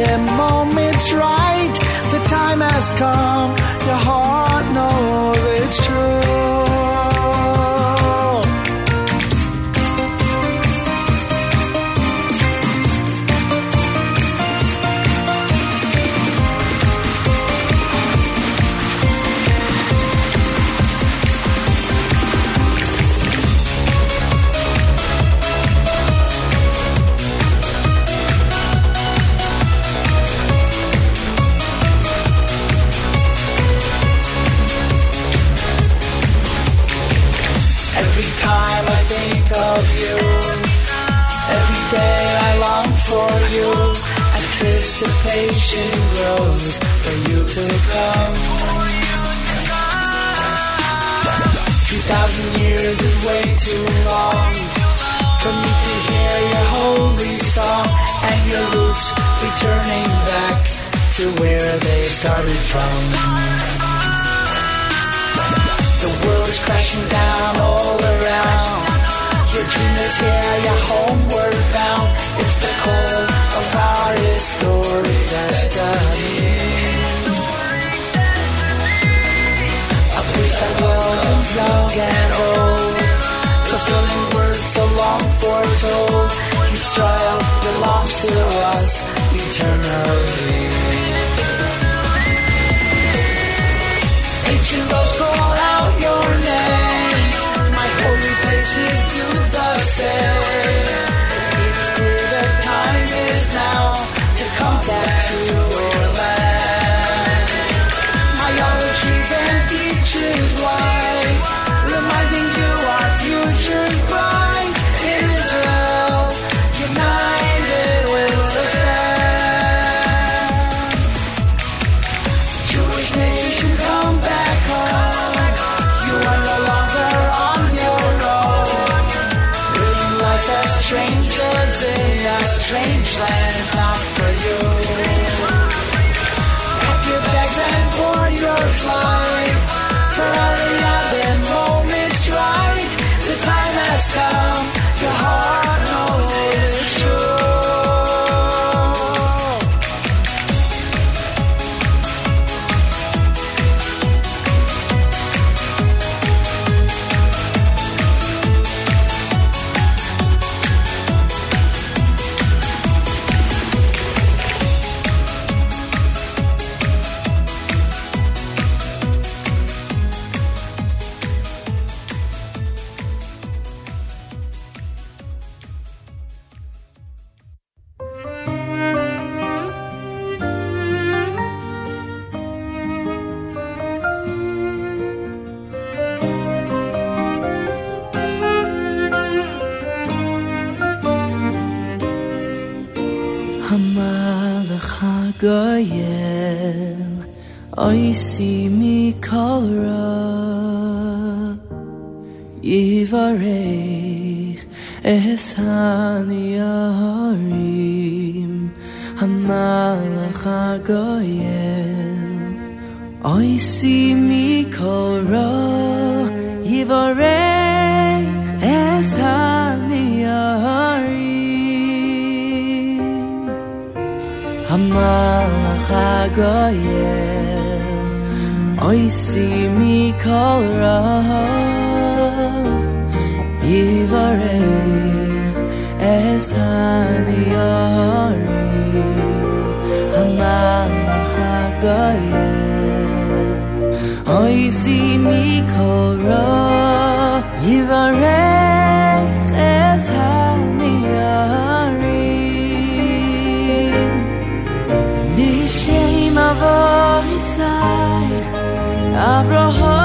the moment's right, the time has come. started from. The world is crashing down all around. Your dream is here, you're homeward bound. It's the call of our story destiny. A place that welcomes young and old, fulfilling words so long foretold. His trial belongs to us eternally. Call out your name. My holy places do the same. Oisi Mikora Yivarech Ehani Yaharim Hamalach HaGoyel. Oisi Mikora Yivarech Ehani Yaharim Hamalach HaGoyel Oisi Mikol Ra Yivarech Es Haniyarim Hamalach HaGoyel Oisi Mikol Ra Yivarech Es Haniyarim Nishem Avraham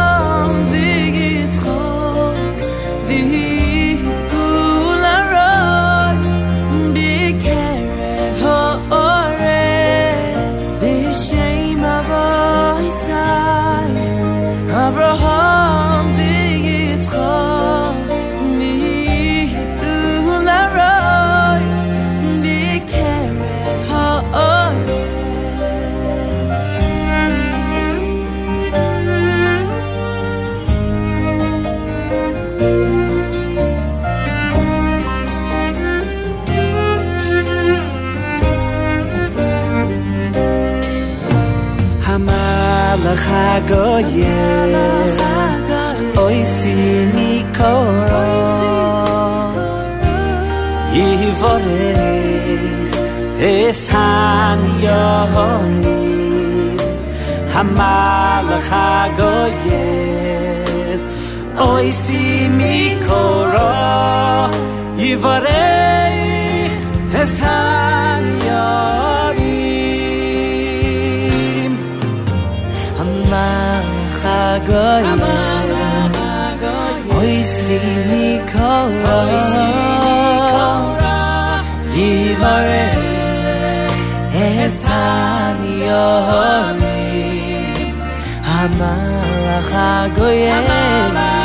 goye oy si mi koro. Yi vore es han yoni hamal goye oy si mi koro. Yi vore es han yoni Hamalach HaGoyel Oisi Mikora Yivarech Es Haniyorim Hamalach HaGoyel Oisi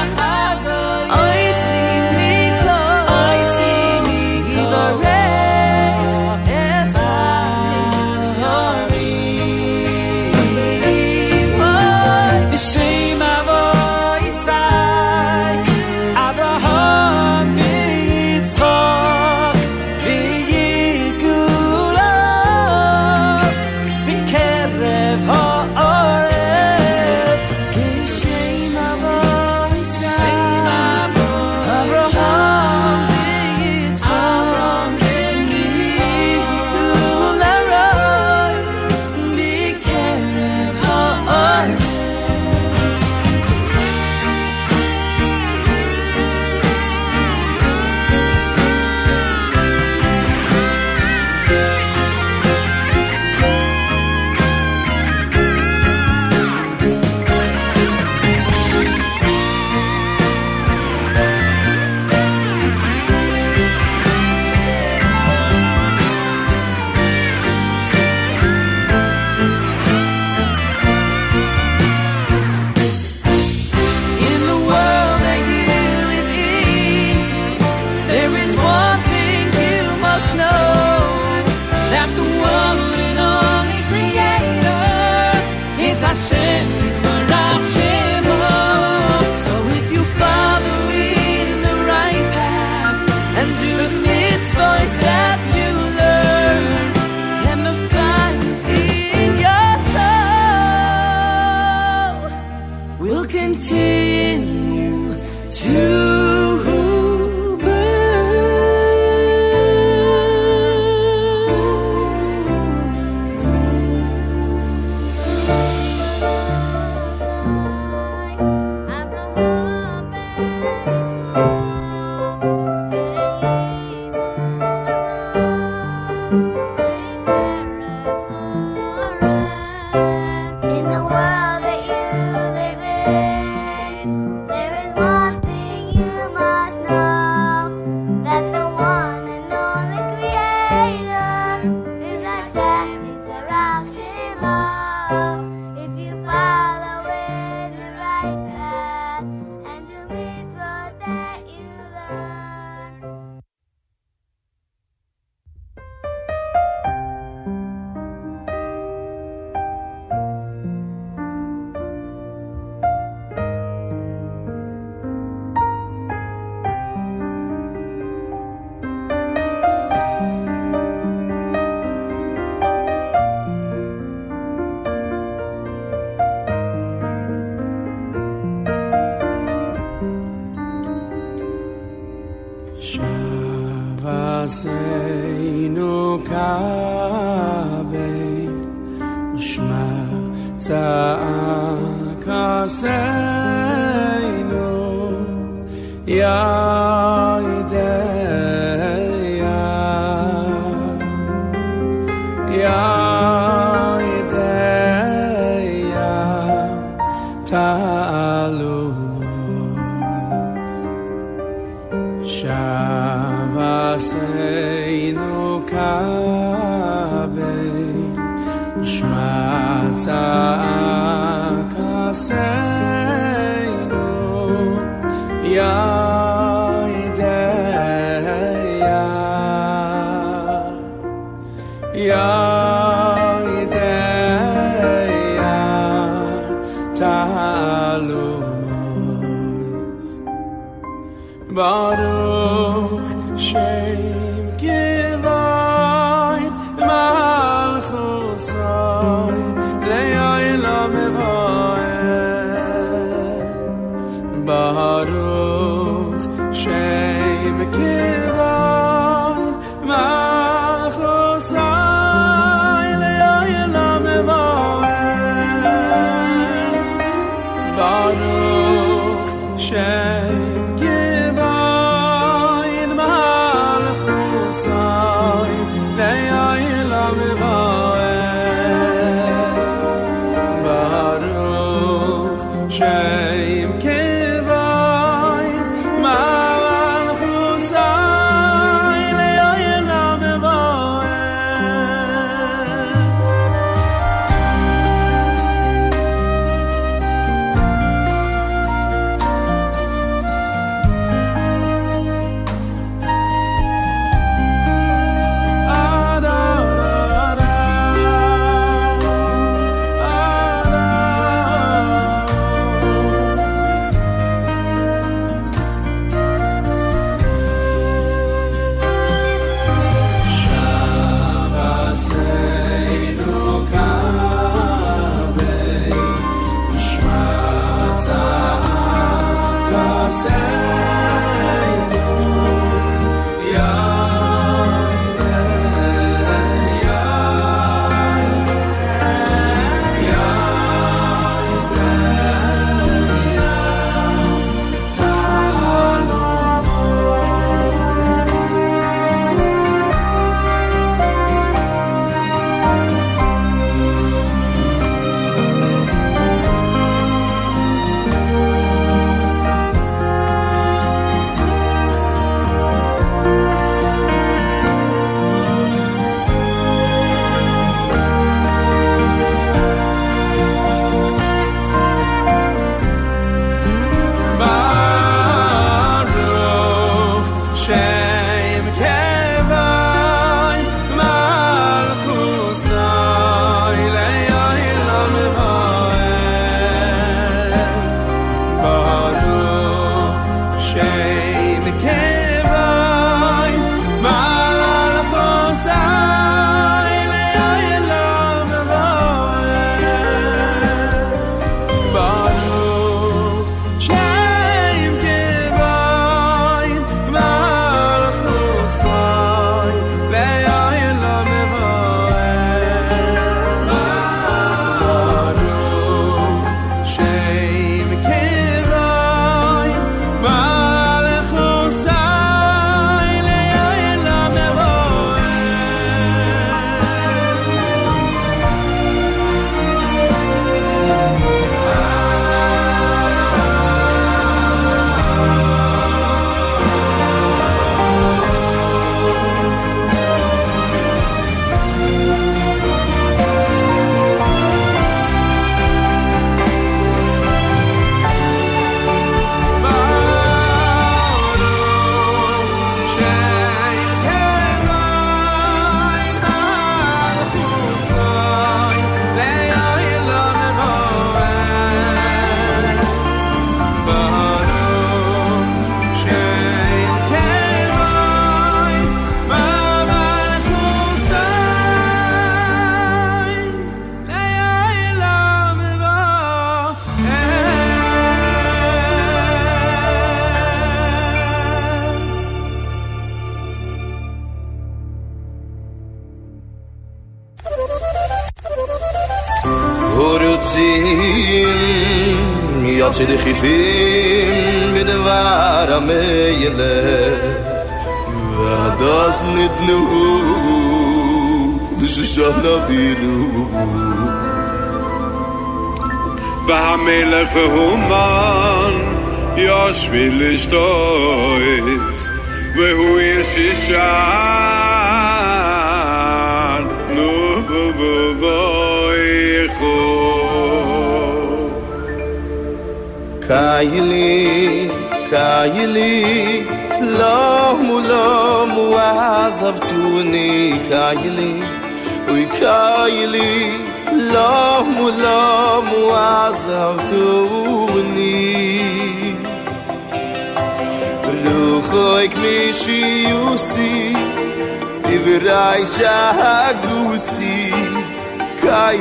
kei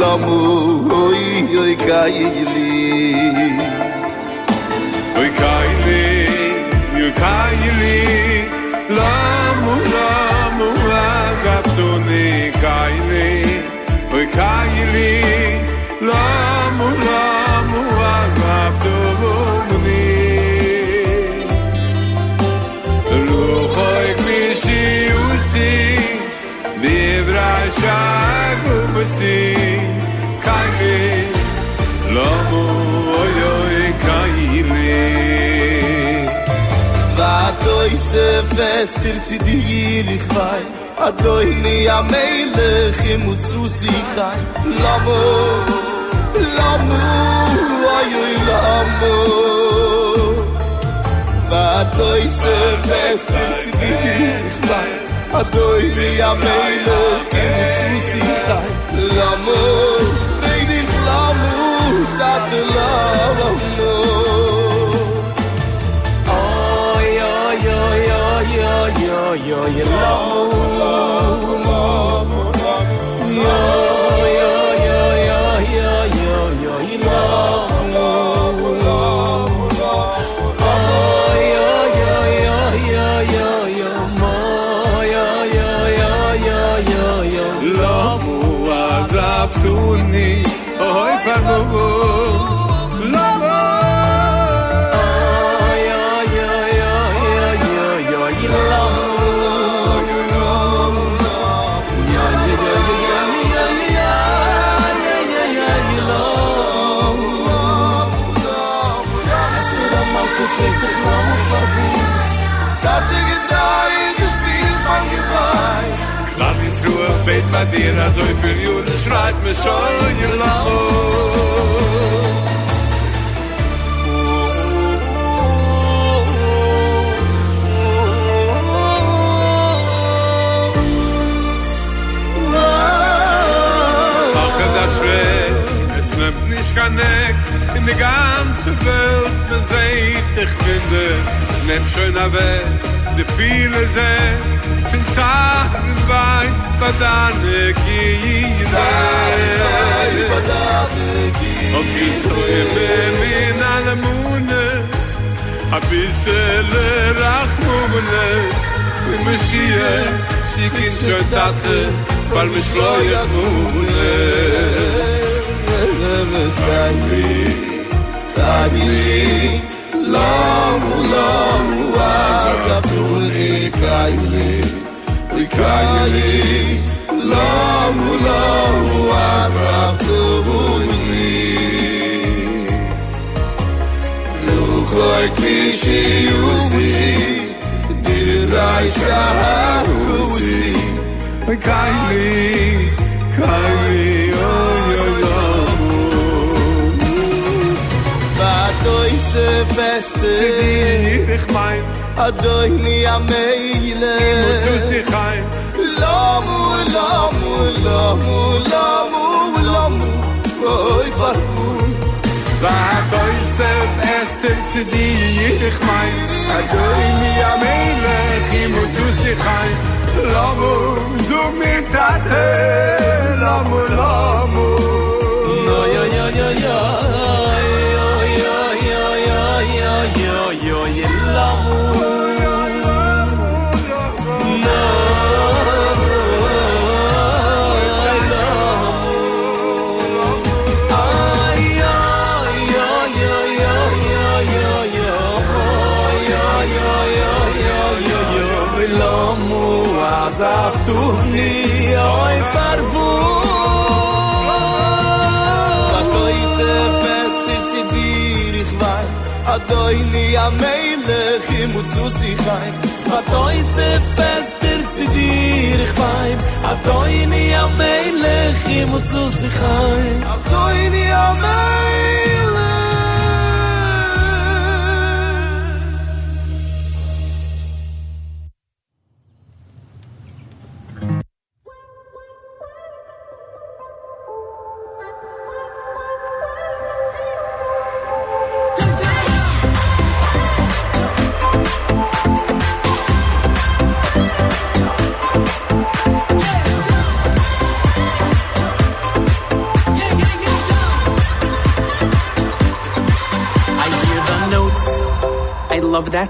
l'amu hoy hoy kay li hoy kay li l'amu l'amu a gabt un kei l'amu l'amu a lu hoyt mi shi u דיברה שאג ומסי קיימי לא מוי אוי קיימי ואתוי ספסטר צידי לכבי אדוי מי המלך אם הוצאו שיחי למו, למו, אוי אוי למו ואתוי ספסטר צידי לכבי adoy mi a meile kem tsu si khay lamo bey dis lamo dat lamo oy oy oy oy oy oy oy lamo lamo lamo απθούνι, όχι φαγωγό dir, also ich will Juden, schreit mir schon, ihr schwer, es nimmt nicht kein Eck, in der ganzen Welt, man sieht, ich finde, nimm schön weg, die viele sehen, bin zahn bei badane gein auf ich so im in alle mondes a bissel rachmumne mit mesie sich ich schon tatte weil mich Lamu, Lamu, Azatul, kai le we kai le la mu la mu azap tu bu ni lu khoi ki shi u si di rai we kai le kai le o yo yo Toi se feste Sie ich mein אדוני המילא. אם הוא זוסי חיים. לא מו, לא מו, לא מו, לא מו, לא מו אוי ורבון ואתוי סף אסתם צדי יתך מים. אדוני המילא אם הוא זוסי חיים. לא זו מיטתך Kim und zu sich heim Wa doi se fest dir zu dir, ich weim A doi ni am Melech, im und zu sich heim A doi ni am Melech.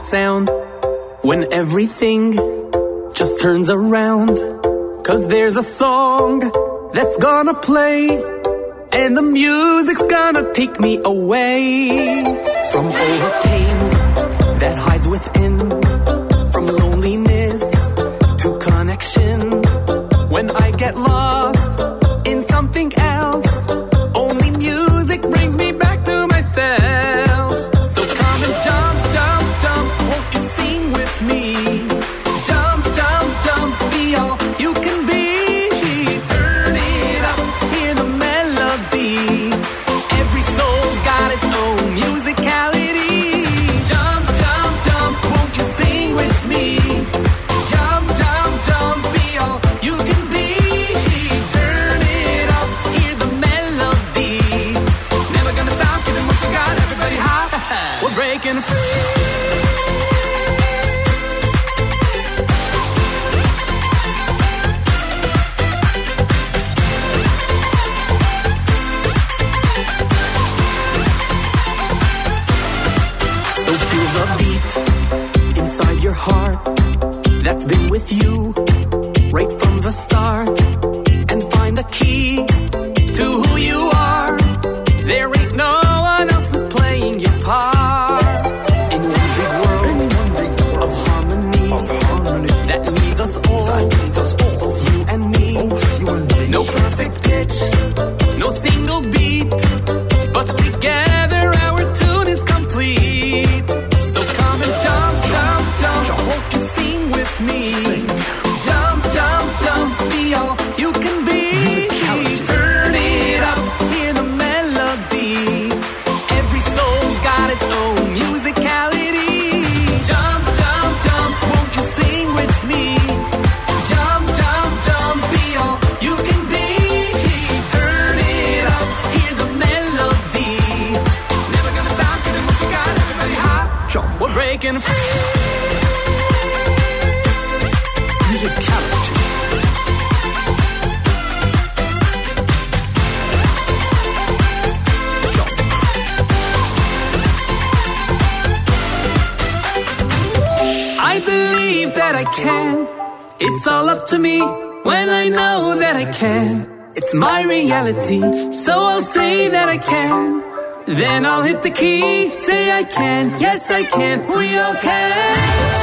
sound when everything just turns around. Cause there's a song that's gonna play, and the music's gonna take me away from all the pain that hides within. I can. It's all up to me when I know that I can. It's my reality, so I'll say that I can. Then I'll hit the key, say I can, yes I can, we all can.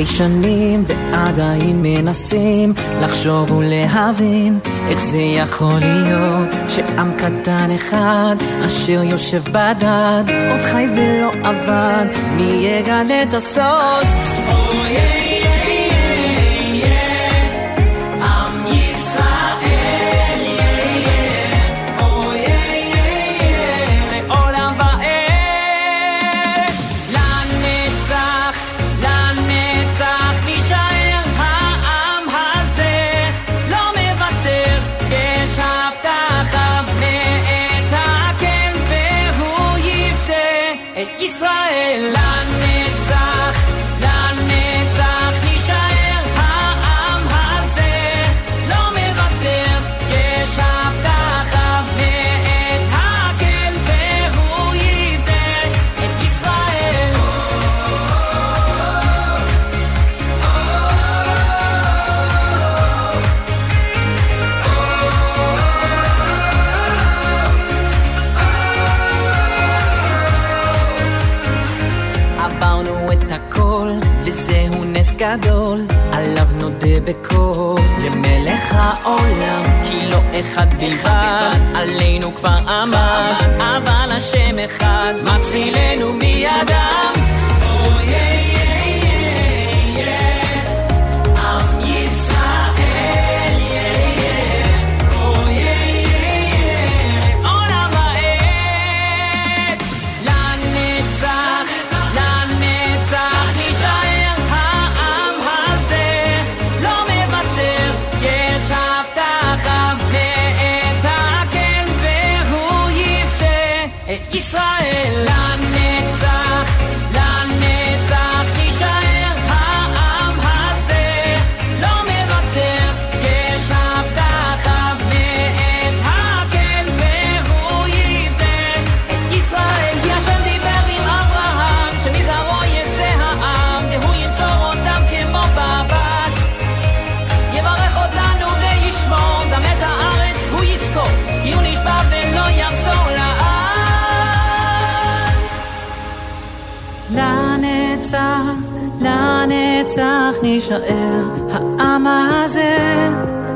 אלפי שנים ועדיין מנסים לחשוב ולהבין איך זה יכול להיות שעם קטן אחד אשר יושב בדד עוד חי ולא עבד מי יגלה את הסוד? Oh yeah. גדול, עליו נודה בקול, למלך העולם, כי לא אחד בלבד, עלינו כבר עמד, אבל השם אחד, מצילנו מידם. לנצח נישאר, העם הזה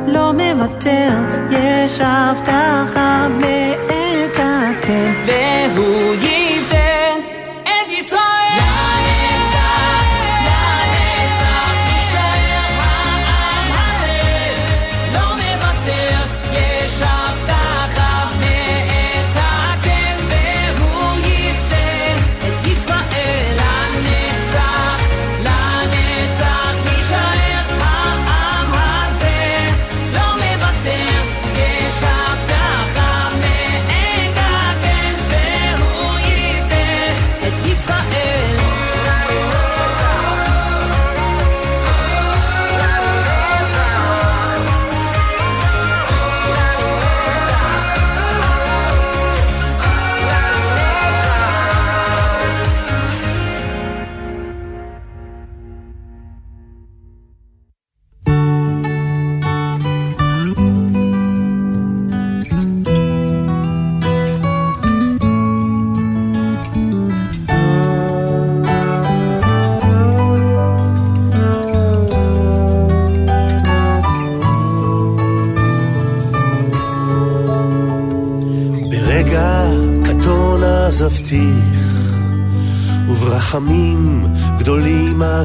לא מוותר, יש הבטחה מאת הקן, והוא יפדה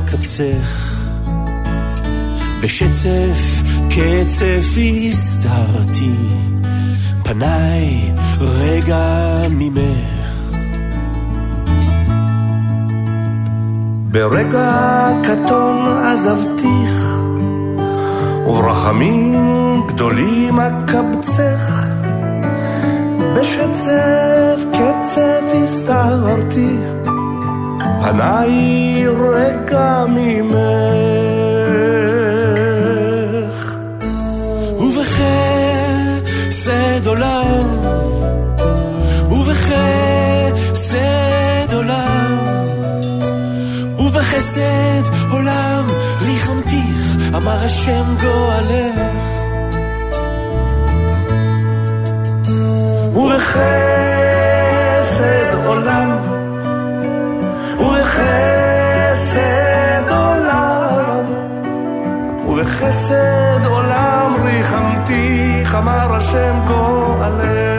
אקבצך. בשצף קצף הסתרתי, פניי רגע ממך. ברגע קטון עזבתיך, וברחמים גדולים אקבצך. בשצף קצף הסתרתי, פניי רגע ממך. ובחסד עולם, ובחסד עולם, ובחסד עולם ריחמתיך, אמר השם גואלך. ובחסד עולם, חסד עולם ריחמתי, חמר השם כה עליך.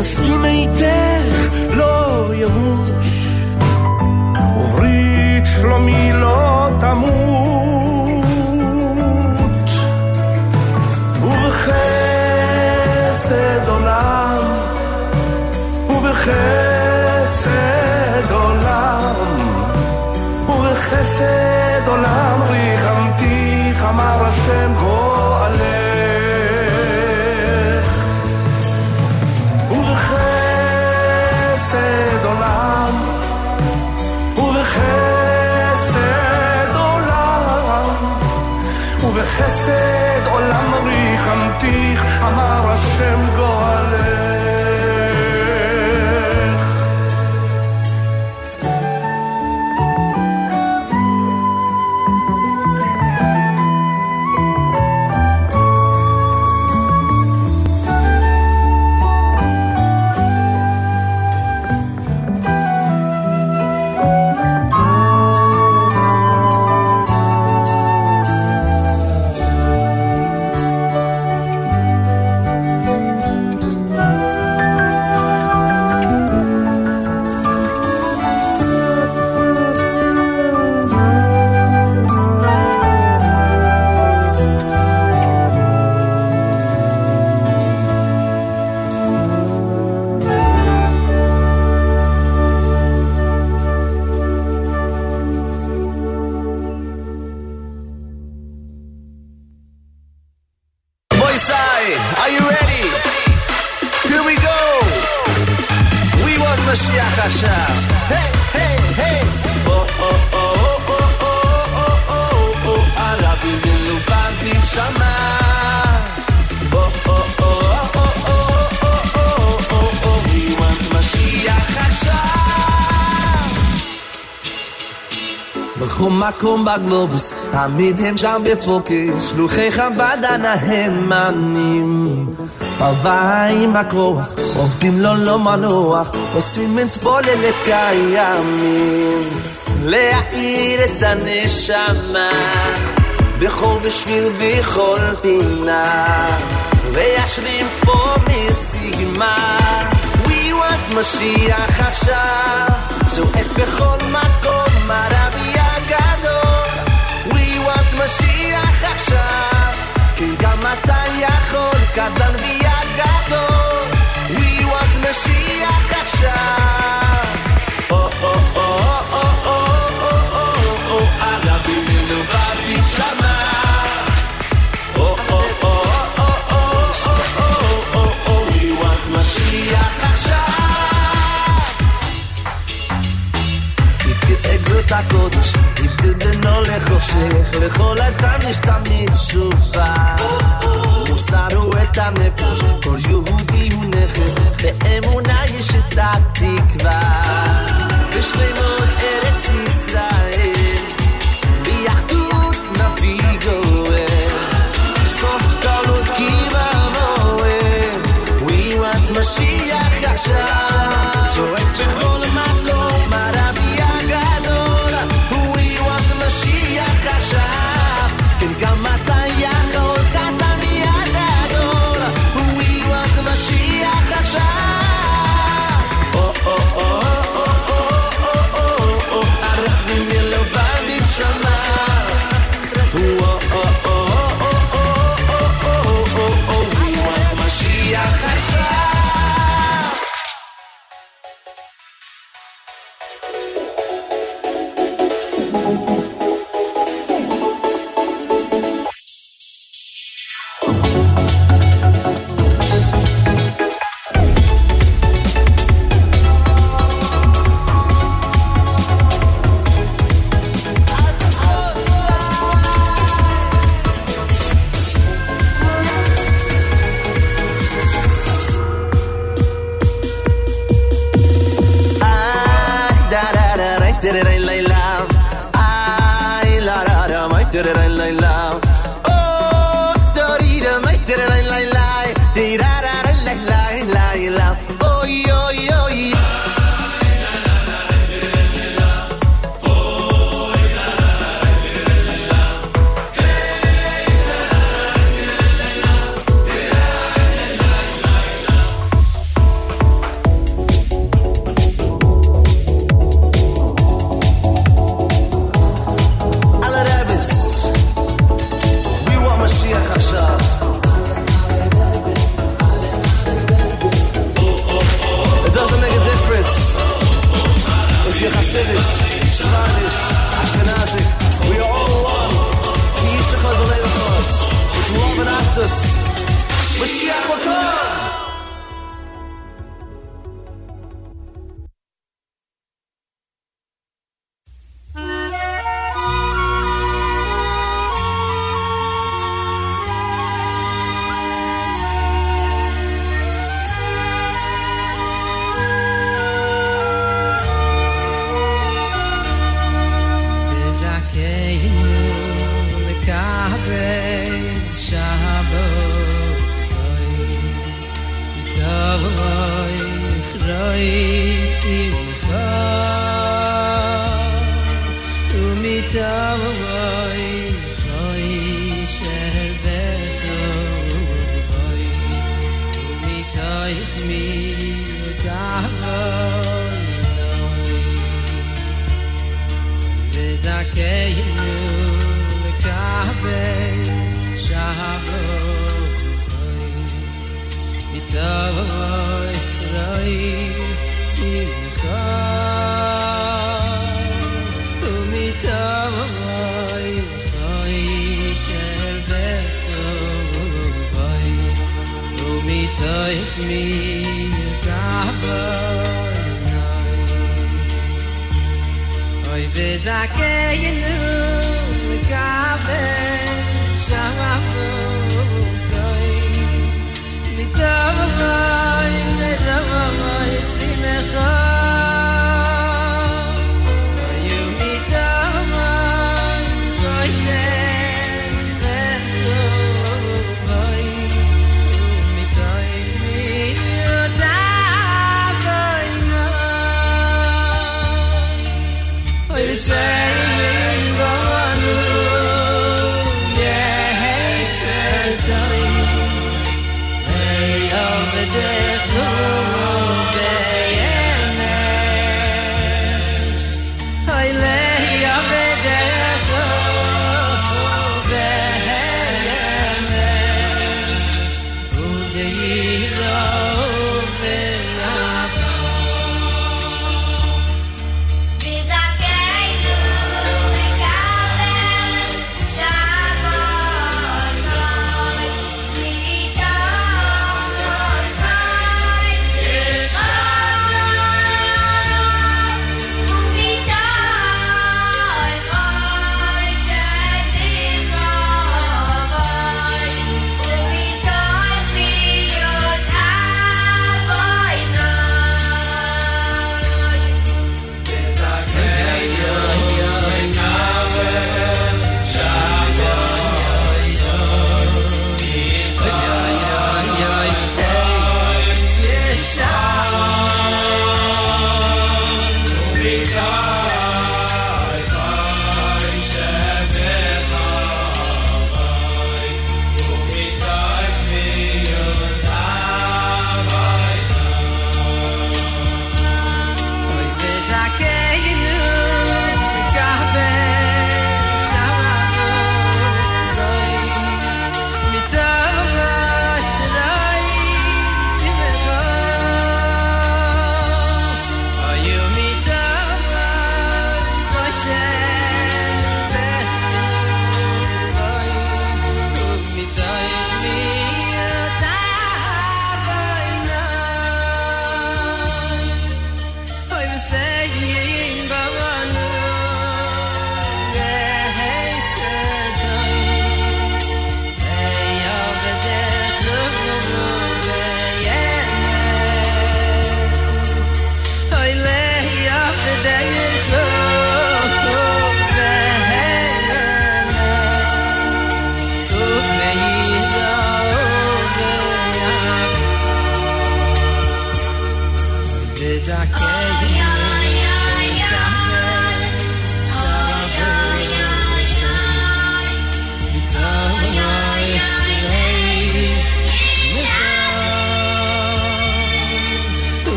וחסדי מאיתך לא ימוש. וברית שלומי לא תמות, ובחסד עולם, ובחסד עולם, ובחסד עולם ריחמתיך, אמר השם גואלך. בחסד עולם ריחמתיך, אמר השם גואלך. מקום בגלובוס, תמיד הם שם בפוקס, שלוחי חב"ד הנאמנים. בבאים הכוח, עובדים לו לא מנוח, עושים אצבו לילות קיימים. להאיר את הנשמה, בכל בשביל בכל פינה, וישרים פה משימה. We want משיח עכשיו, צועק בכל מקום, הגדול. We want משיח עכשיו, כן גם אתה יכול, קטן ויגדול. We want משיח עכשיו. או, או, או, או, או, או, או, או, הרבי מלובביץ' שמה. או, או, או, או, או, או, או, או, או, we want משיח גלות הקודש, יבדל בינו לחושך, לכל אדם יש תמיד תשובה. מוסר הוא את הנפש, כל יהודי הוא נכס, באמונה יש את התקווה. בשלמות ארץ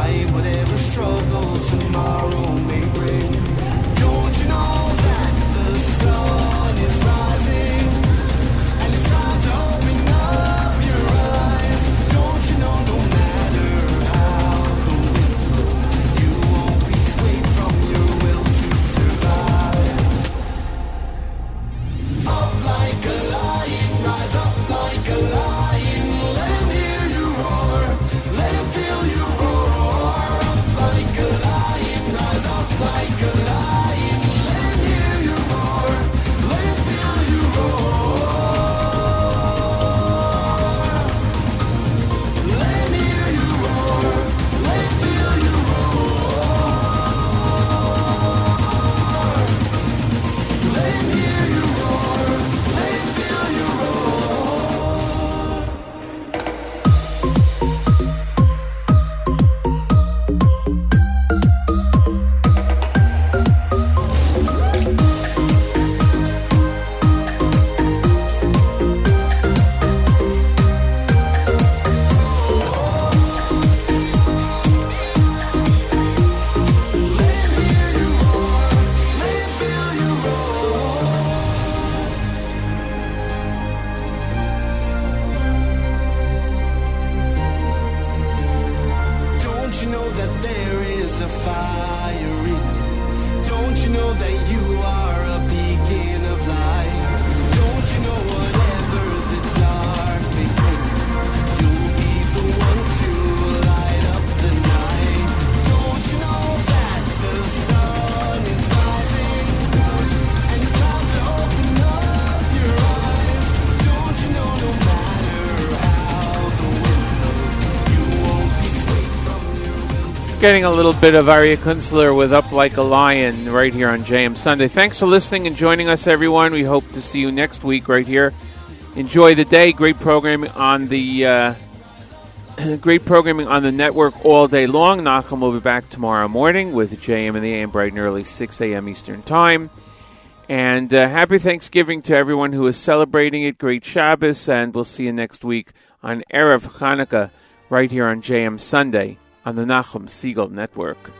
fight whatever struggle tomorrow Getting a little bit of Arya Kunstler with Up Like a Lion right here on JM Sunday. Thanks for listening and joining us, everyone. We hope to see you next week right here. Enjoy the day. Great programming on the uh, great programming on the network all day long. Nachum will be back tomorrow morning with JM and the AM bright and early 6 a.m. Eastern Time. And uh, happy Thanksgiving to everyone who is celebrating it. Great Shabbos, and we'll see you next week on Erev Hanukkah right here on JM Sunday on the Nachum Segal Network.